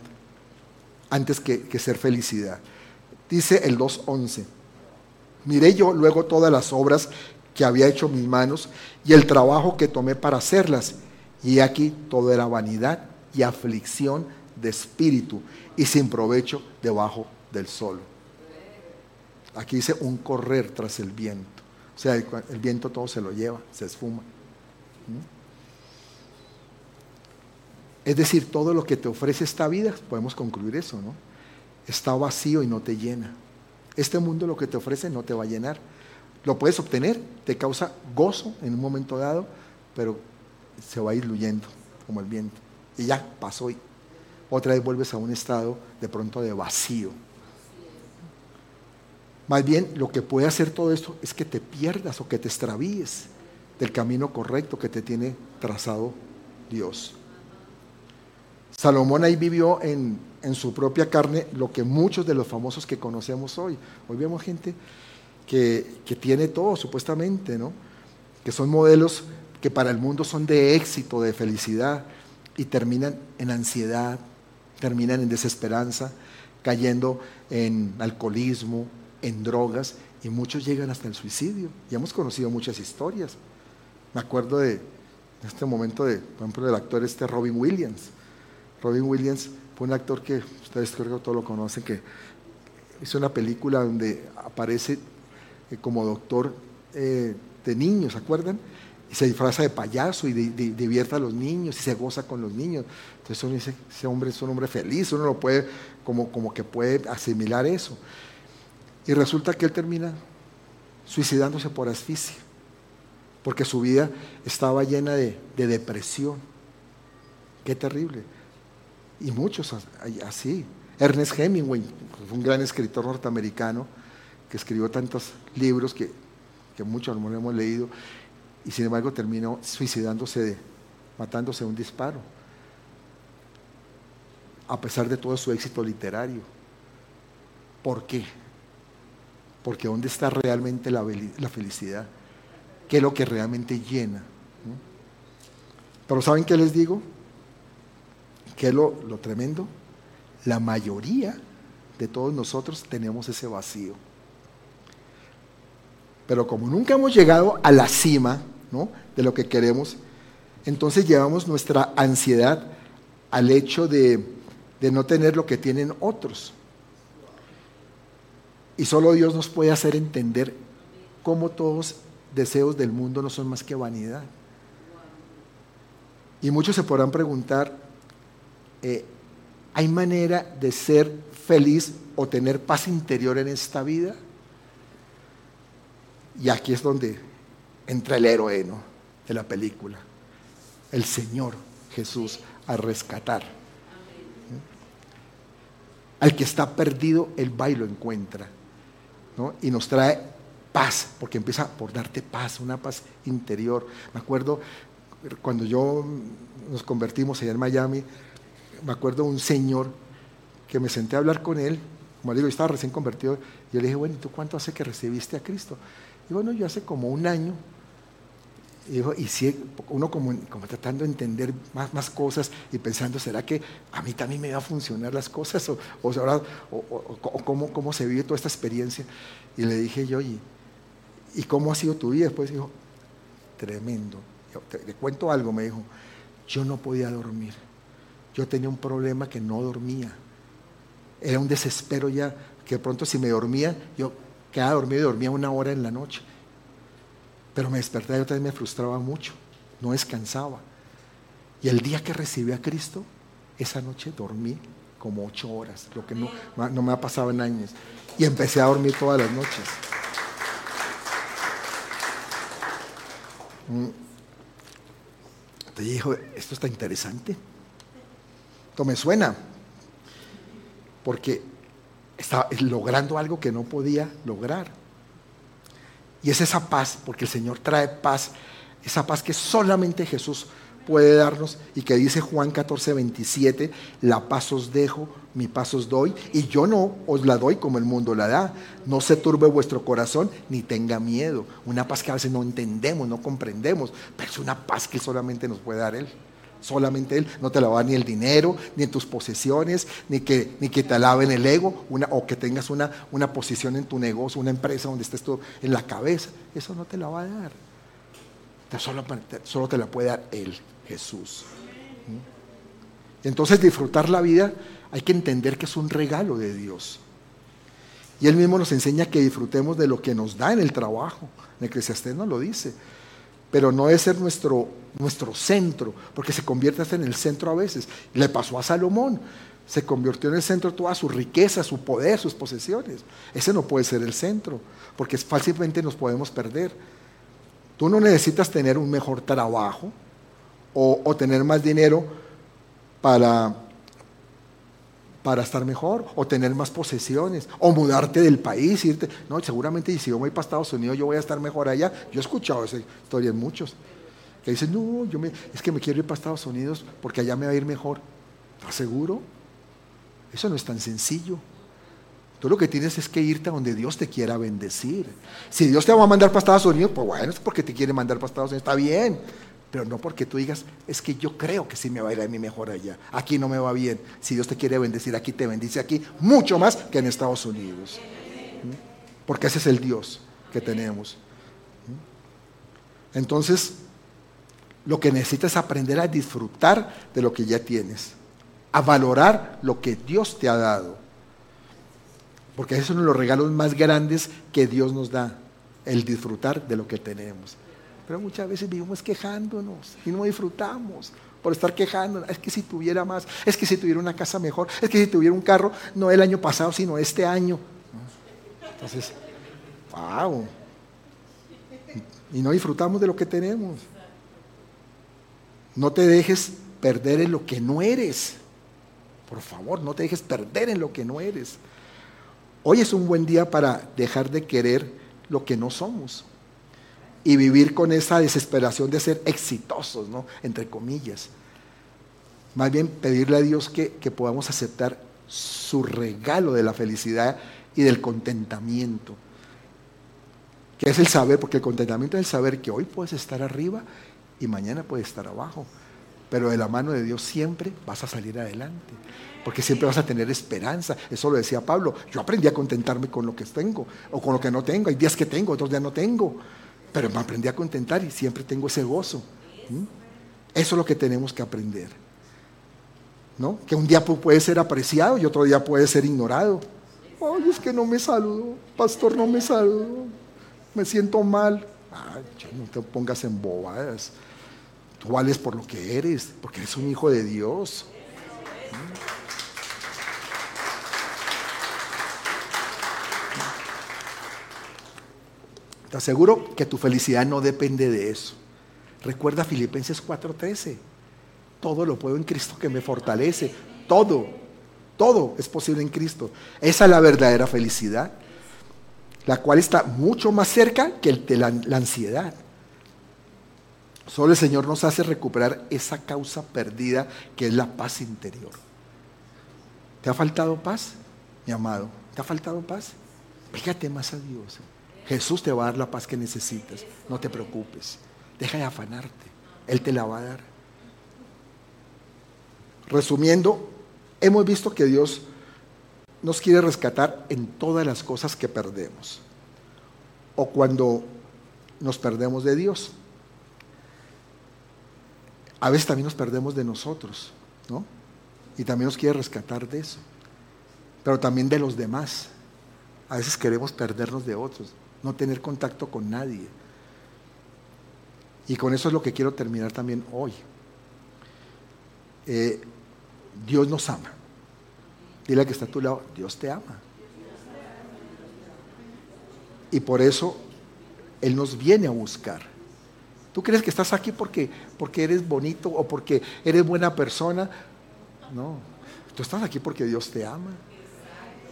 antes que, que ser felicidad. Dice el 2.11, miré yo luego todas las obras que había hecho mis manos y el trabajo que tomé para hacerlas. Y aquí todo era vanidad y aflicción de espíritu y sin provecho debajo del sol. Aquí dice un correr tras el viento. O sea, el, viento todo se lo lleva, se esfuma. ¿Mm? Es decir, todo lo que te ofrece esta vida, podemos concluir eso, ¿no? Está vacío y no te llena. Este mundo lo que te ofrece no te va a llenar. Lo puedes obtener, te causa gozo en un momento dado, pero se va diluyendo como el viento. Y ya pasó y otra vez vuelves a un estado de pronto de vacío. Más bien lo que puede hacer todo esto es que te pierdas o que te extravíes del camino correcto que te tiene trazado Dios. Salomón ahí vivió en, su propia carne lo que muchos de los famosos que conocemos hoy. Hoy vemos gente que, tiene todo, supuestamente, ¿no? Que son modelos que para el mundo son de éxito, de felicidad, y terminan en ansiedad, terminan en desesperanza, cayendo en alcoholismo, en drogas, y muchos llegan hasta el suicidio. Y hemos conocido muchas historias. Me acuerdo de, este momento, de, por ejemplo, del actor este Robin Williams Robin Williams fue un actor que ustedes creo que todos lo conocen, que hizo una película donde aparece como doctor eh, de niños, ¿se acuerdan? Y se disfraza de payaso y divierte a los niños y se goza con los niños. Entonces uno dice, ese hombre es un hombre feliz, uno lo puede, como, como que puede asimilar eso. Y resulta que él termina suicidándose por asfixia, porque su vida estaba llena de depresión. Qué terrible y muchos así. Ernest Hemingway, un gran escritor norteamericano que escribió tantos libros que, que muchos no hemos leído y sin embargo terminó suicidándose, matándose de un disparo, a pesar de todo su éxito literario. ¿Por qué? Porque ¿dónde está realmente la, felicidad? ¿Qué es lo que realmente llena? Pero ¿saben qué les digo? ¿Qué es lo, tremendo? La mayoría de todos nosotros tenemos ese vacío. Pero como nunca hemos llegado a la cima de lo que queremos, entonces llevamos nuestra ansiedad al hecho de, de, no tener lo que tienen otros. Y solo Dios nos puede hacer entender cómo todos deseos del mundo no son más que vanidad. Y muchos se podrán preguntar, eh, ¿hay manera de ser feliz o tener paz interior en esta vida? Y aquí es donde entra el héroe de la película, el Señor Jesús a rescatar. Al que está perdido, el va y lo encuentra. Y nos trae paz, porque empieza por darte paz, una paz interior. Me acuerdo cuando yo nos convertimos allá en Miami, me acuerdo un señor que me senté a hablar con él, como le digo, estaba recién convertido, y yo le dije, bueno, ¿y tú cuánto hace que recibiste a Cristo? Y bueno, yo hace como un año. Y si uno como, tratando de entender más, cosas y pensando, ¿será que a mí también me va a funcionar las cosas? ¿O, o, cómo, cómo, se vive toda esta experiencia? Y le dije yo, ¿y, ¿y cómo ha sido tu vida? Después dijo, tremendo. te cuento algo, me dijo, yo no podía dormir yo tenía un problema que no dormía. Era un desespero ya, que de pronto si me dormía, yo quedaba dormido y dormía una hora en la noche. Pero me despertaba y otra vez me frustraba mucho, no descansaba. Y el día que recibí a Cristo, esa noche dormí como ocho horas, lo que no, no me ha pasado en años. Y empecé a dormir todas las noches. Mm. Te dijo, esto está interesante me suena, porque estaba logrando algo que no podía lograr. Y es esa paz, porque el Señor trae paz, esa paz que solamente Jesús puede darnos y que dice Juan 14, 27, la paz os dejo, mi paz os doy, y yo no os la doy como el mundo la da. No se turbe vuestro corazón ni tenga miedo. Una paz que a veces no entendemos, no comprendemos, pero es una paz que solamente nos puede dar Él solamente Él. No te la va ni el dinero, ni tus posesiones, ni que, ni que te alaben el ego, o que tengas una, una posición en tu negocio, una empresa donde estés tú en la cabeza. Eso no te la va a dar. Solo, solo te la puede dar Él, Jesús. ¿Mm? Entonces disfrutar la vida hay que entender que es un regalo de Dios. Y Él mismo nos enseña que disfrutemos de lo que nos da en el trabajo. En Eclesiastés nos lo dice. Pero no es ser nuestro, nuestro centro, porque se convierte en el centro a veces. Le pasó a Salomón. Se convirtió en el centro toda su riqueza, su poder, sus posesiones. Ese no puede ser el centro, porque fácilmente nos podemos perder. Tú no necesitas tener un mejor trabajo o, o tener más dinero para para estar mejor, o tener más posesiones, o mudarte del país, irte. No, seguramente si yo voy para Estados Unidos, yo voy a estar mejor allá. Yo he escuchado esa historia en muchos, que dicen, no, yo me, es que me quiero ir para Estados Unidos porque allá me va a ir mejor. ¿Estás seguro? Eso no es tan sencillo. Tú lo que tienes es que irte a donde Dios te quiera bendecir. Si Dios te va a mandar para Estados Unidos, pues bueno, es porque te quiere mandar para Estados Unidos, está bien pero no porque tú digas, es que yo creo que sí me va a ir a mí mejor allá. Aquí no me va bien. Si Dios te quiere bendecir aquí, te bendice aquí mucho más que en Estados Unidos. ¿Mm? Porque ese es el Dios que tenemos. ¿Mm? Entonces, lo que necesitas es aprender a disfrutar de lo que ya tienes, a valorar lo que Dios te ha dado. Porque ese es uno de los regalos más grandes que Dios nos da, el disfrutar de lo que tenemos. Pero muchas veces vivimos quejándonos y no disfrutamos por estar quejándonos. Es que si tuviera más, es que si tuviera una casa mejor, es que si tuviera un carro, no el año pasado, sino este año. Entonces, wow. Y no disfrutamos de lo que tenemos. No te dejes perder en lo que no eres. Por favor, no te dejes perder en lo que no eres. Hoy es un buen día para dejar de querer lo que no somos y vivir con esa desesperación de ser exitosos, ¿no? Entre comillas. Más bien pedirle a Dios que, que podamos aceptar su regalo de la felicidad y del contentamiento. Que es el saber, porque el contentamiento es el saber que hoy puedes estar arriba y mañana puedes estar abajo. Pero de la mano de Dios siempre vas a salir adelante. Porque siempre vas a tener esperanza. Eso lo decía Pablo. Yo aprendí a contentarme con lo que tengo o con lo que no tengo. Hay días que tengo, otros días no tengo. Pero me aprendí a contentar y siempre tengo ese gozo. Eso es lo que tenemos que aprender. ¿No? Que un día puede ser apreciado y otro día puede ser ignorado. Ay, es que no me saludo, pastor, no me saludo, me siento mal. Ay, no te pongas en bobadas. Tú vales por lo que eres, porque eres un hijo de Dios. Te aseguro que tu felicidad no depende de eso. Recuerda Filipenses 4:13. Todo lo puedo en Cristo que me fortalece. Todo, todo es posible en Cristo. Esa es la verdadera felicidad, la cual está mucho más cerca que el de la, la ansiedad. Solo el Señor nos hace recuperar esa causa perdida que es la paz interior. ¿Te ha faltado paz, mi amado? ¿Te ha faltado paz? Pégate más a Dios. Jesús te va a dar la paz que necesitas. No te preocupes. Deja de afanarte. Él te la va a dar. Resumiendo, hemos visto que Dios nos quiere rescatar en todas las cosas que perdemos. O cuando nos perdemos de Dios. A veces también nos perdemos de nosotros, ¿no? Y también nos quiere rescatar de eso. Pero también de los demás. A veces queremos perdernos de otros no tener contacto con nadie. Y con eso es lo que quiero terminar también hoy. Eh, Dios nos ama. Dile que está a tu lado, Dios te ama. Y por eso Él nos viene a buscar. ¿Tú crees que estás aquí porque, porque eres bonito o porque eres buena persona? No, tú estás aquí porque Dios te ama.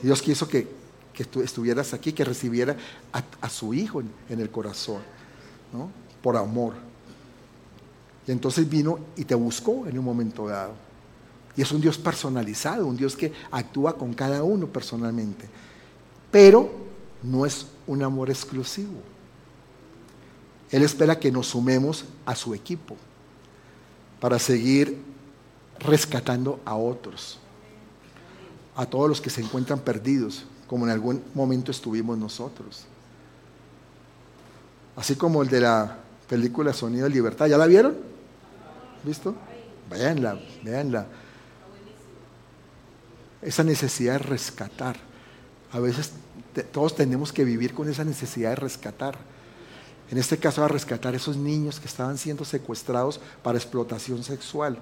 Dios quiso que, que tú estuvieras aquí, que recibiera a, su hijo en, el corazón, ¿no? por amor. Y entonces vino y te buscó en un momento dado. Y es un Dios personalizado, un Dios que actúa con cada uno personalmente. Pero no es un amor exclusivo. Él espera que nos sumemos a su equipo para seguir rescatando a otros, a todos los que se encuentran perdidos, como en algún momento estuvimos nosotros. Así como el de la película Sonido de Libertad. ¿Ya la vieron? ¿Visto? Véanla, véanla. Esa necesidad de rescatar. A veces todos tenemos que vivir con esa necesidad de rescatar. En este caso, a rescatar esos niños que estaban siendo secuestrados para explotación sexual.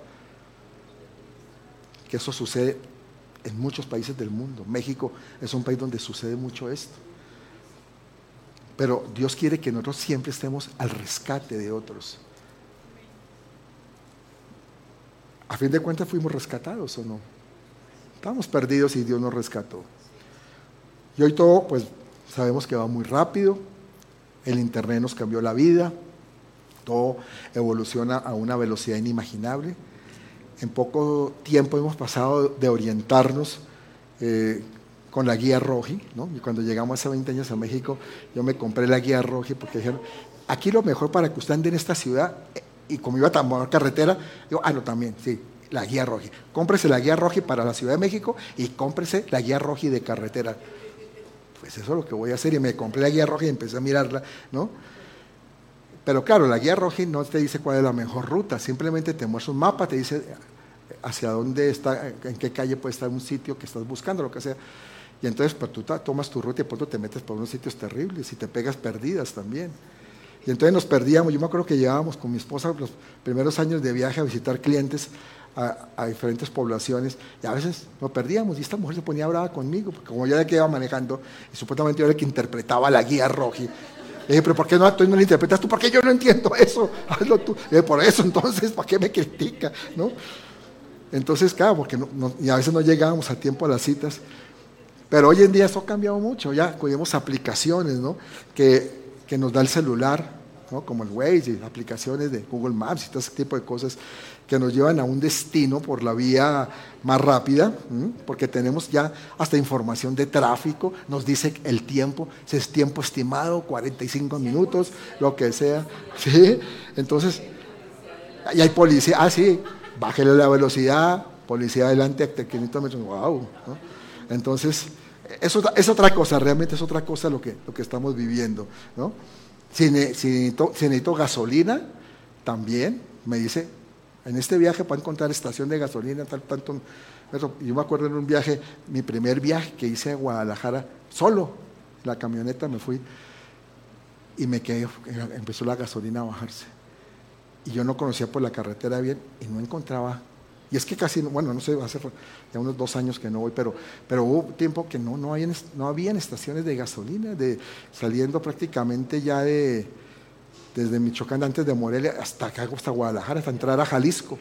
Que eso sucede en muchos países del mundo. México es un país donde sucede mucho esto. Pero Dios quiere que nosotros siempre estemos al rescate de otros. A fin de cuentas fuimos rescatados o no. Estábamos perdidos y Dios nos rescató. Y hoy todo, pues sabemos que va muy rápido. El Internet nos cambió la vida. Todo evoluciona a una velocidad inimaginable. En poco tiempo hemos pasado de orientarnos eh, con la guía Roji, ¿no? Y cuando llegamos hace 20 años a México, yo me compré la guía Roji porque dijeron, aquí lo mejor para que usted ande en esta ciudad, eh, y como iba tan buena carretera, digo, ah, no, también, sí, la guía Roji. Cómprese la guía Roji para la Ciudad de México y cómprese la guía Roji de carretera. Pues eso es lo que voy a hacer y me compré la guía Roji y empecé a mirarla, ¿no? Pero claro, la guía Roji no te dice cuál es la mejor ruta, simplemente te muestra un mapa, te dice hacia dónde está, en qué calle puede estar un sitio que estás buscando, lo que sea. Y entonces pues, tú tomas tu ruta y pronto te metes por unos sitios terribles y te pegas perdidas también. Y entonces nos perdíamos. Yo me acuerdo que llevábamos con mi esposa los primeros años de viaje a visitar clientes a, diferentes poblaciones y a veces nos perdíamos y esta mujer se ponía brava conmigo, porque como yo era que iba manejando y supuestamente yo era el que interpretaba la guía roji. Le dije, pero ¿por qué no, tú no la interpretas tú? Porque yo no entiendo eso, hazlo tú. dije, por eso entonces, ¿para qué me critica? ¿No? Entonces, claro, porque y a veces no llegábamos a tiempo a las citas. Pero hoy en día eso ha cambiado mucho, ya tenemos aplicaciones que, que nos da el celular, ¿no? como el Waze, aplicaciones de Google Maps y todo ese tipo de cosas que nos llevan a un destino por la vía más rápida, porque tenemos ya hasta información de tráfico, nos dice el tiempo, si es tiempo estimado, 45 minutos, lo que sea. ¿sí? Entonces, y hay policía, ah, sí, bájele la velocidad, policía adelante hasta 500 metros, wow. ¿no? Entonces, es otra, cosa, realmente es otra cosa lo que, lo que estamos viviendo. ¿no? Si, necesito, gasolina, también me dice, en este viaje para encontrar estación de gasolina, tal, tanto. Yo me acuerdo en un viaje, mi primer viaje que hice a Guadalajara, solo, la camioneta me fui y me quedé, empezó la gasolina a bajarse. Y yo no conocía por la carretera bien y no encontraba y es que casi, bueno, no sé, hace ya unos dos años que no voy, pero, pero hubo tiempo que no, no, habían, no habían estaciones de gasolina, de, saliendo prácticamente ya de, desde Michoacán, antes de Morelia, hasta acá, hasta Guadalajara, hasta entrar a Jalisco.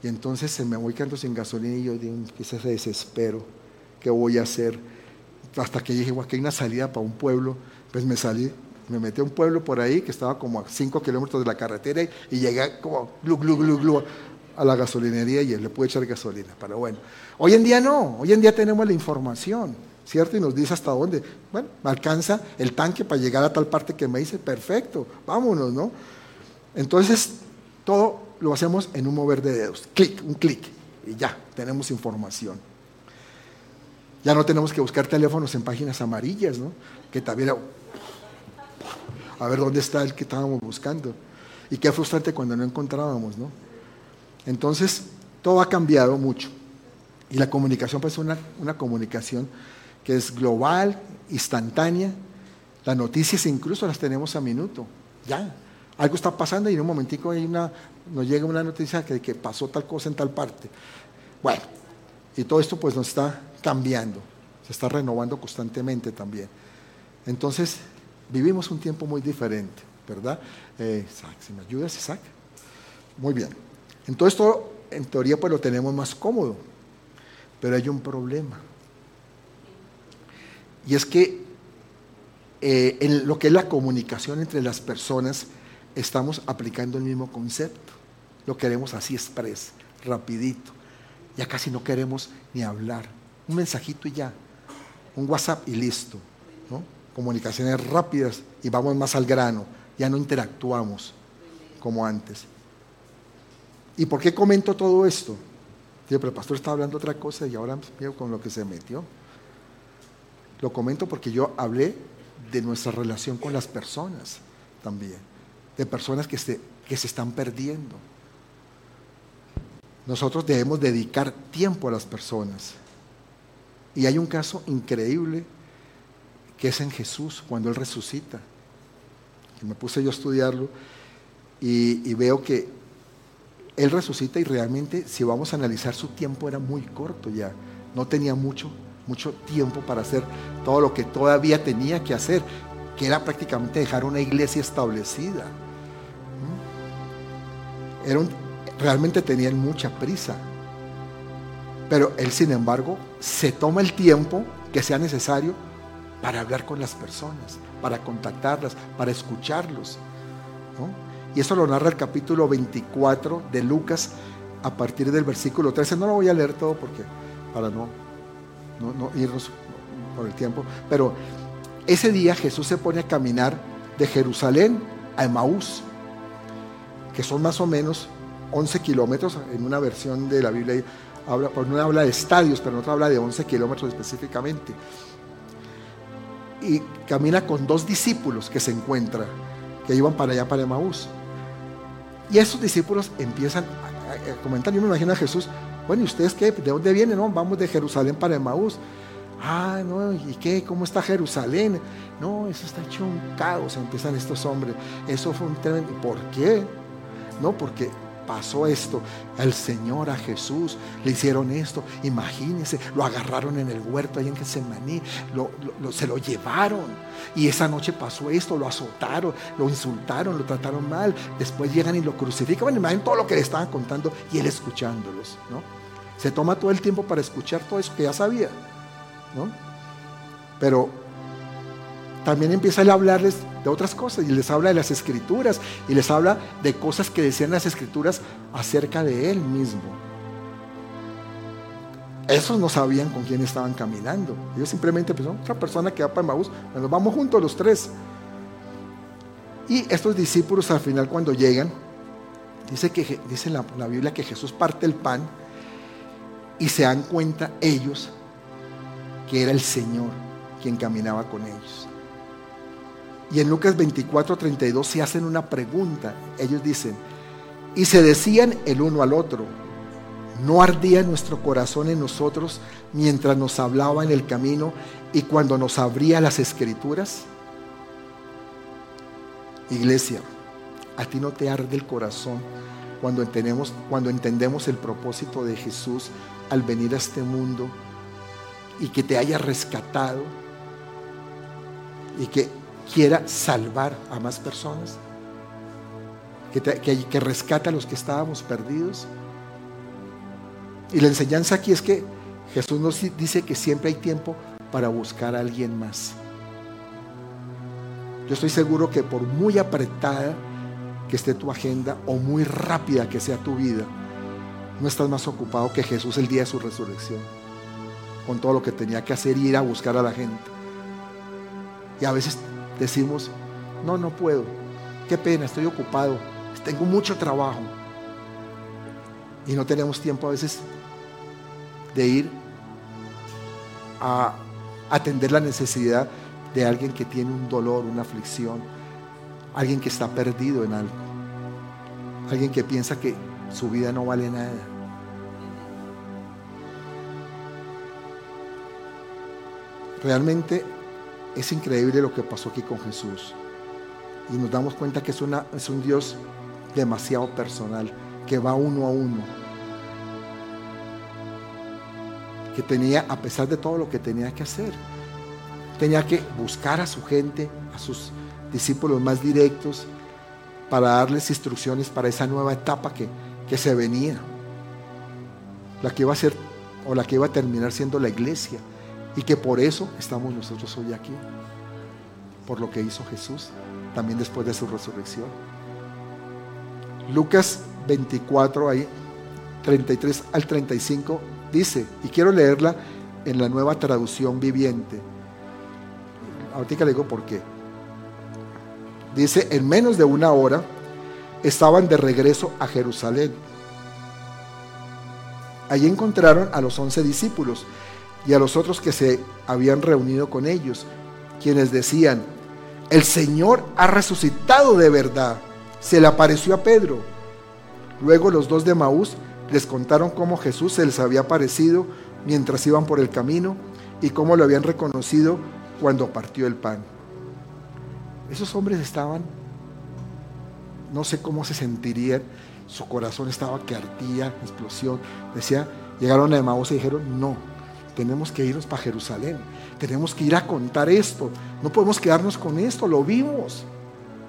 Y entonces se me voy quedando sin gasolina y yo quizás se desespero, ¿qué voy a hacer? Hasta que dije, aquí hay una salida para un pueblo, pues me salí, me metí a un pueblo por ahí que estaba como a 5 kilómetros de la carretera y, llegué como glu, glu, glu, glu, a la gasolinería y le puede echar gasolina. Pero bueno, hoy en día no, hoy en día tenemos la información, ¿cierto? Y nos dice hasta dónde. Bueno, me alcanza el tanque para llegar a tal parte que me dice, perfecto, vámonos, ¿no? Entonces, todo lo hacemos en un mover de dedos, clic, un clic, y ya, tenemos información. Ya no tenemos que buscar teléfonos en páginas amarillas, ¿no? Que también, a ver dónde está el que estábamos buscando. Y qué frustrante cuando no encontrábamos, ¿no? Entonces, todo ha cambiado mucho. Y la comunicación pues, es una, una comunicación que es global, instantánea. Las noticias incluso las tenemos a minuto. Ya, algo está pasando y en un momentico hay una, nos llega una noticia que, que pasó tal cosa en tal parte. Bueno, y todo esto pues nos está cambiando, se está renovando constantemente también. Entonces, vivimos un tiempo muy diferente, ¿verdad? Eh, si me ayudas, Isaac. Muy bien. Entonces esto, en teoría, pues lo tenemos más cómodo. Pero hay un problema. Y es que eh, en lo que es la comunicación entre las personas, estamos aplicando el mismo concepto. Lo queremos así express, rapidito. Ya casi no queremos ni hablar. Un mensajito y ya. Un WhatsApp y listo. Comunicaciones rápidas y vamos más al grano. Ya no interactuamos como antes. ¿Y por qué comento todo esto? pero el pastor está hablando otra cosa y ahora veo con lo que se metió. Lo comento porque yo hablé de nuestra relación con las personas también, de personas que se, que se están perdiendo. Nosotros debemos dedicar tiempo a las personas. Y hay un caso increíble que es en Jesús cuando Él resucita. Y me puse yo a estudiarlo y, y veo que Él resucita y realmente si vamos a analizar su tiempo era muy corto ya, no tenía mucho, mucho tiempo para hacer todo lo que todavía tenía que hacer, que era prácticamente dejar una iglesia establecida. ¿Mm? Era realmente tenían mucha prisa. Pero él, sin embargo, se toma el tiempo que sea necesario para hablar con las personas, para contactarlas, para escucharlos. Y eso lo narra el capítulo 24 de Lucas a partir del versículo 13. No lo voy a leer todo porque para no, no, irnos por el tiempo. Pero ese día Jesús se pone a caminar de Jerusalén a Emaús, que son más o menos 11 kilómetros en una versión de la Biblia habla, por no habla de estadios, pero en otra habla de 11 kilómetros específicamente. Y camina con dos discípulos que se encuentran, que iban para allá, para Emaús. Y esos discípulos empiezan a, comentar, yo me imagino a Jesús, bueno, ¿y ustedes qué? ¿De dónde vienen? No, vamos de Jerusalén para Emaús. Ah, no, ¿y qué? ¿Cómo está Jerusalén? No, eso está hecho un caos, empiezan estos hombres. Eso fue un tremendo. ¿Por qué? No, porque pasó esto. El Señor, a Jesús, le hicieron esto. Imagínense, lo agarraron en el huerto ahí en Getsemaní, lo, se lo llevaron. Y esa noche pasó esto, lo azotaron, lo insultaron, lo trataron mal. Después llegan y lo crucifican. Bueno, imaginen todo lo que le estaban contando y él escuchándolos. ¿no? Se toma todo el tiempo para escuchar todo eso que ya sabía. ¿no? Pero también empieza a hablarles de otras cosas y les habla de las escrituras y les habla de cosas que decían las escrituras acerca de él mismo. Esos no sabían con quién estaban caminando. Ellos simplemente pensaron, otra persona que va para Maús, nos vamos juntos los tres. Y estos discípulos al final cuando llegan, dice, que, dice la, la Biblia que Jesús parte el pan y se dan cuenta ellos que era el Señor quien caminaba con ellos. Y en Lucas 24, 32 se hacen una pregunta. Ellos dicen, y se decían el uno al otro, ¿no ardía nuestro corazón en nosotros mientras nos hablaba en el camino y cuando nos abría las escrituras? Iglesia, a ti no te arde el corazón cuando entendemos, cuando entendemos el propósito de Jesús al venir a este mundo y que te haya rescatado y que quiera salvar a más personas, que, que, rescata a los que estábamos perdidos. Y la enseñanza aquí es que Jesús nos dice que siempre hay tiempo para buscar a alguien más. Yo estoy seguro que por muy apretada que esté tu agenda o muy rápida que sea tu vida, no estás más ocupado que Jesús el día de su resurrección, con todo lo que tenía que hacer y ir a buscar a la gente. Y a veces decimos, no, no puedo, qué pena, estoy ocupado, tengo mucho trabajo. Y no tenemos tiempo a veces de ir a atender la necesidad de alguien que tiene un dolor, una aflicción, alguien que está perdido en algo, alguien que piensa que su vida no vale nada. Realmente es increíble lo que pasó aquí con Jesús. Y nos damos cuenta que es, un Dios demasiado personal, que va uno a uno. Que tenía, a pesar de todo lo que tenía que hacer, tenía que buscar a su gente, a sus discípulos más directos, para darles instrucciones para esa nueva etapa que, que se venía. La que iba a ser, o la que iba a terminar siendo la iglesia y que por eso estamos nosotros hoy aquí. Por lo que hizo Jesús también después de su resurrección. Lucas 24, ahí, 33 al 35, dice, y quiero leerla en la nueva traducción viviente. Ahorita le digo por qué. Dice, en menos de una hora estaban de regreso a Jerusalén. Allí encontraron a los once discípulos y a los otros que se habían reunido con ellos, quienes decían, el Señor ha resucitado de verdad. Se le apareció a Pedro. Luego los dos de Maús les contaron cómo Jesús se les había aparecido mientras iban por el camino y cómo lo habían reconocido cuando partió el pan. Esos hombres estaban, no sé cómo se sentirían, su corazón estaba que ardía, explosión. Decía, llegaron a Emaús y dijeron, no, tenemos que irnos para Jerusalén, tenemos que ir a contar esto, no podemos quedarnos con esto, lo vimos.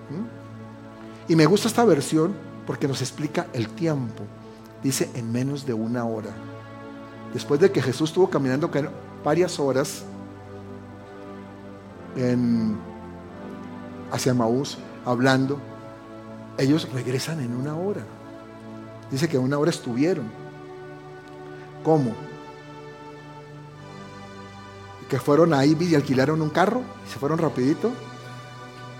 ¿Mm? Y me gusta esta versión porque nos explica el tiempo. Dice en menos de una hora. Después de que Jesús estuvo caminando varias horas en, hacia Maús, hablando, ellos regresan en una hora. Dice que una hora estuvieron. ¿Cómo? Que fueron ahí y alquilaron un carro y se fueron rapidito.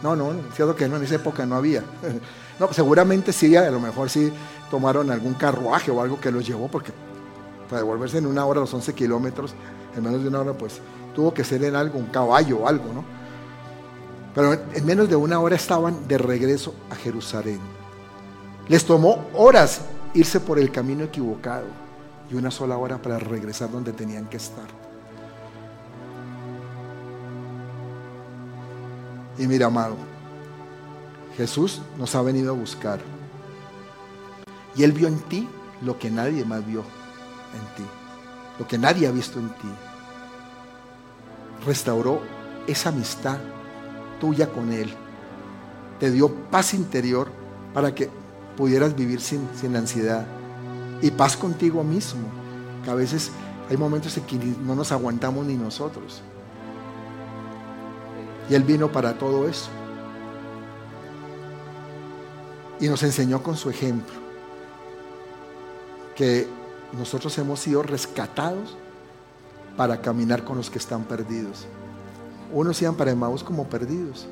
No, no, cierto que no, en esa época no había. No, seguramente sí, a lo mejor sí tomaron algún carruaje o algo que los llevó, porque para devolverse en una hora los 11 kilómetros, en menos de una hora, pues tuvo que ser en algo, un caballo o algo, ¿no? Pero en menos de una hora estaban de regreso a Jerusalén. Les tomó horas irse por el camino equivocado y una sola hora para regresar donde tenían que estar. Y mira, amado, Jesús nos ha venido a buscar. Y Él vio en ti lo que nadie más vio en ti, lo que nadie ha visto en ti. Restauró esa amistad tuya con Él. Te dio paz interior para que pudieras vivir sin, sin ansiedad. Y paz contigo mismo, que a veces hay momentos en que no nos aguantamos ni nosotros. Y Él vino para todo eso. Y nos enseñó con su ejemplo que nosotros hemos sido rescatados para caminar con los que están perdidos. Unos iban para Emmaus como perdidos,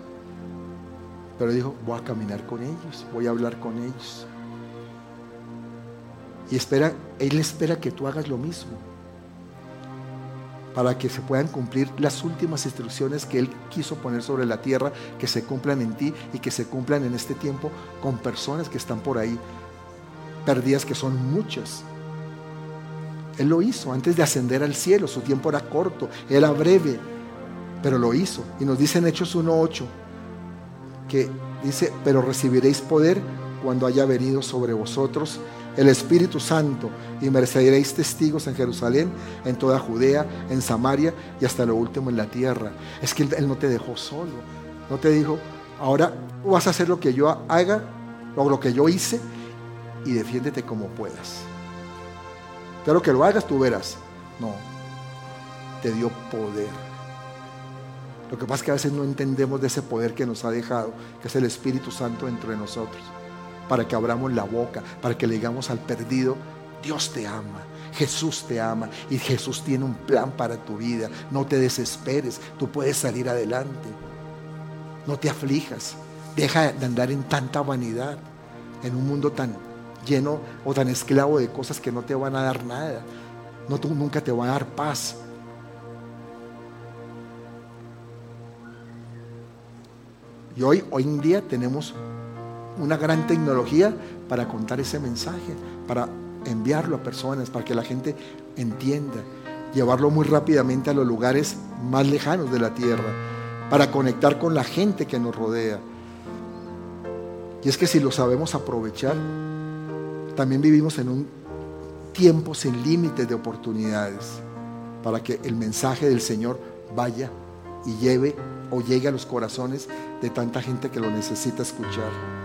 pero dijo, voy a caminar con ellos, voy a hablar con ellos. Y espera, Él espera que tú hagas lo mismo para que se puedan cumplir las últimas instrucciones que Él quiso poner sobre la tierra, que se cumplan en ti y que se cumplan en este tiempo con personas que están por ahí perdidas, que son muchas. Él lo hizo antes de ascender al cielo, su tiempo era corto, era breve, pero lo hizo. Y nos dice en Hechos 1.8 que dice, pero recibiréis poder cuando haya venido sobre vosotros el Espíritu Santo y mereceréis testigos en Jerusalén, en toda Judea, en Samaria y hasta lo último en la tierra. Es que Él, no te dejó solo, no te dijo, ahora vas a hacer lo que yo haga o lo que yo hice y defiéndete como puedas. Pero que lo hagas tú verás. No, te dio poder. Lo que pasa es que a veces no entendemos de ese poder que nos ha dejado, que es el Espíritu Santo entre nosotros para que abramos la boca, para que le digamos al perdido, Dios te ama, Jesús te ama y Jesús tiene un plan para tu vida. No te desesperes, tú puedes salir adelante. No te aflijas, deja de andar en tanta vanidad, en un mundo tan lleno o tan esclavo de cosas que no te van a dar nada. No, tú nunca te va a dar paz. Y hoy, hoy en día tenemos una gran tecnología para contar ese mensaje, para enviarlo a personas, para que la gente entienda, llevarlo muy rápidamente a los lugares más lejanos de la tierra, para conectar con la gente que nos rodea. Y es que si lo sabemos aprovechar, también vivimos en un tiempo sin límites de oportunidades para que el mensaje del Señor vaya y lleve o llegue a los corazones de tanta gente que lo necesita escuchar.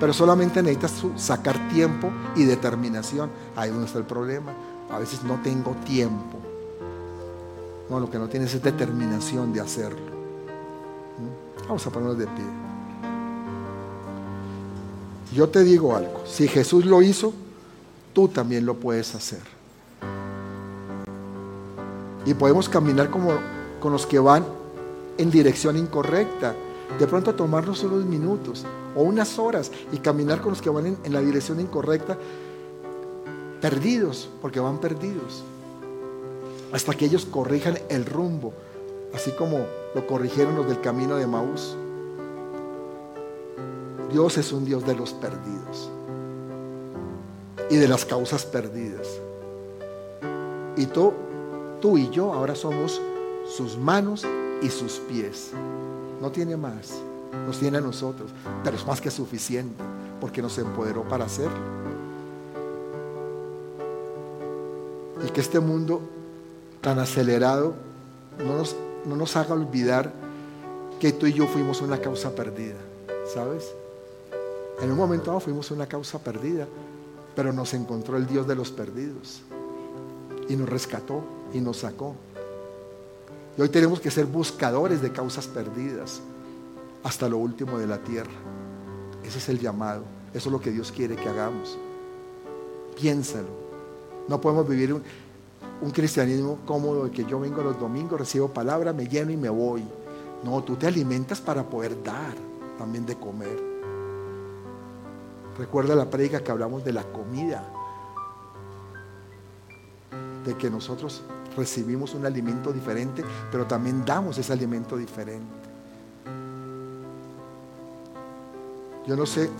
Pero solamente necesitas sacar tiempo y determinación. Ahí es donde está el problema. A veces no tengo tiempo. No, lo que no tienes es determinación de hacerlo. ¿Mm? Vamos a ponernos de pie. Yo te digo algo. Si Jesús lo hizo, tú también lo puedes hacer. Y podemos caminar como con los que van en dirección incorrecta. De pronto tomarnos unos minutos o unas horas y caminar con los que van en, la dirección incorrecta, perdidos, porque van perdidos, hasta que ellos corrijan el rumbo, así como lo corrigieron los del camino de Maús. Dios es un Dios de los perdidos y de las causas perdidas. Y tú, tú y yo ahora somos sus manos y sus pies. No tiene más, nos tiene a nosotros, pero es más que suficiente porque nos empoderó para hacerlo. Y que este mundo tan acelerado no nos, no nos haga olvidar que tú y yo fuimos una causa perdida, ¿sabes? En un momento dado fuimos una causa perdida, pero nos encontró el Dios de los perdidos y nos rescató y nos sacó. Y hoy tenemos que ser buscadores de causas perdidas hasta lo último de la tierra. Ese es el llamado. Eso es lo que Dios quiere que hagamos. Piénsalo. No podemos vivir un, cristianismo cómodo de que yo vengo los domingos, recibo palabra, me lleno y me voy. No, tú te alimentas para poder dar también de comer. Recuerda la predica que hablamos de la comida, de que nosotros recibimos un alimento diferente, pero también damos ese alimento diferente. Yo no sé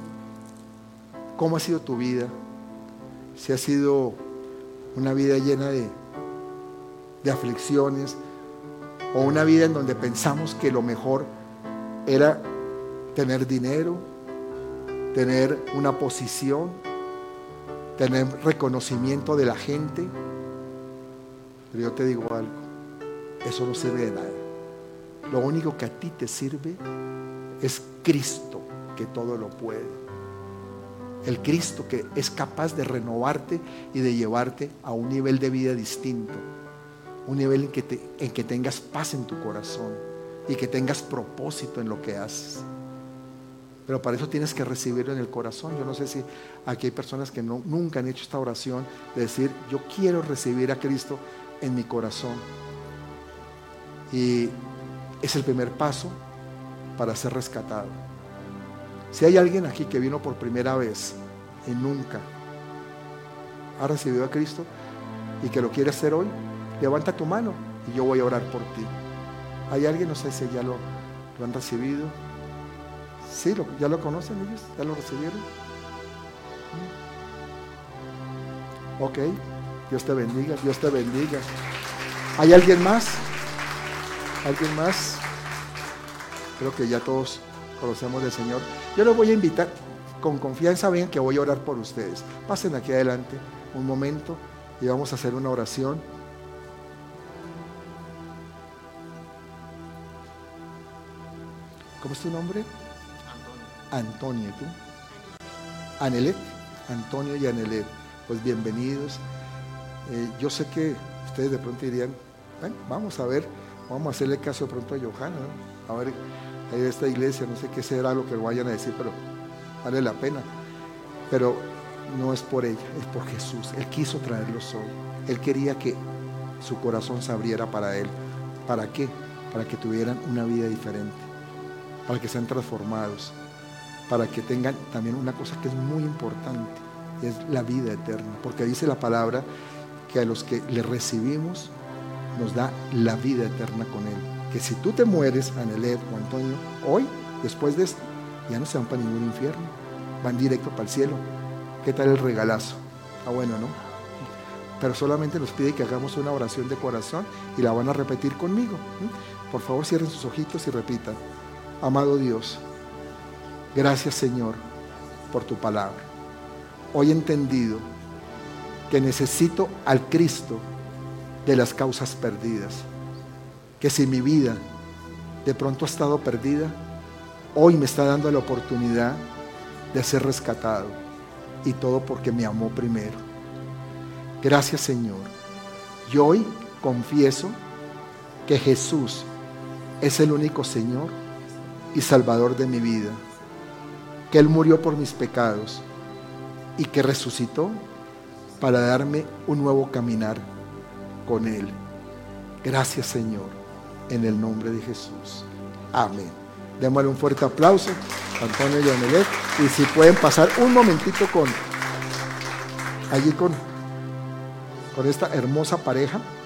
cómo ha sido tu vida, si ha sido una vida llena de, aflicciones o una vida en donde pensamos que lo mejor era tener dinero, tener una posición, tener reconocimiento de la gente. Pero yo te digo algo, eso no sirve de nada. Lo único que a ti te sirve es Cristo, que todo lo puede. El Cristo que es capaz de renovarte y de llevarte a un nivel de vida distinto. Un nivel en que, en que tengas paz en tu corazón y que tengas propósito en lo que haces. Pero para eso tienes que recibirlo en el corazón. Yo no sé si aquí hay personas que no, nunca han hecho esta oración de decir, yo quiero recibir a Cristo en mi corazón. Y es el primer paso para ser rescatado. Si hay alguien aquí que vino por primera vez y nunca ha recibido a Cristo y que lo quiere hacer hoy, levanta tu mano y yo voy a orar por ti. ¿Hay alguien? No sé si ya lo, lo han recibido. Sí, ¿ya lo conocen ellos? ¿Ya lo recibieron? Ok, Dios te bendiga, Dios te bendiga. ¿Hay alguien más? ¿Alguien más? Creo que ya todos conocemos del Señor. Yo los voy a invitar, con confianza ven que voy a orar por ustedes. Pasen aquí adelante un momento y vamos a hacer una oración. ¿Cómo es tu nombre? Antonio. ¿tú? Anelet. Antonio y Anelet. Pues bienvenidos. Eh, yo sé que ustedes de pronto dirían, bueno, vamos a ver, vamos a hacerle caso de pronto a Johanna, a ver, hay esta iglesia, no sé qué será lo que vayan a decir, pero vale la pena. Pero no es por ella, es por Jesús. Él quiso traerlos hoy. Él quería que su corazón se abriera para Él. ¿Para qué? Para que tuvieran una vida diferente, para que sean transformados, para que tengan también una cosa que es muy importante, es la vida eterna. Porque dice la palabra que a los que le recibimos nos da la vida eterna con Él. Que si tú te mueres, Anelet o Antonio, hoy, después de esto, ya no se van para ningún infierno, van directo para el cielo. ¿Qué tal el regalazo? Ah, bueno, ¿no? Pero solamente nos pide que hagamos una oración de corazón y la van a repetir conmigo. Por favor, cierren sus ojitos y repitan. Amado Dios, gracias Señor por tu palabra. Hoy he entendido que necesito al Cristo de las causas perdidas. Que si mi vida de pronto ha estado perdida, hoy me está dando la oportunidad de ser rescatado. Y todo porque me amó primero. Gracias Señor. Y hoy confieso que Jesús es el único Señor y Salvador de mi vida. Que Él murió por mis pecados y que resucitó para darme un nuevo caminar con Él. Gracias Señor, en el nombre de Jesús. Amén. Démosle un fuerte aplauso a Antonio y. Y si pueden pasar un momentito con allí con, con esta hermosa pareja.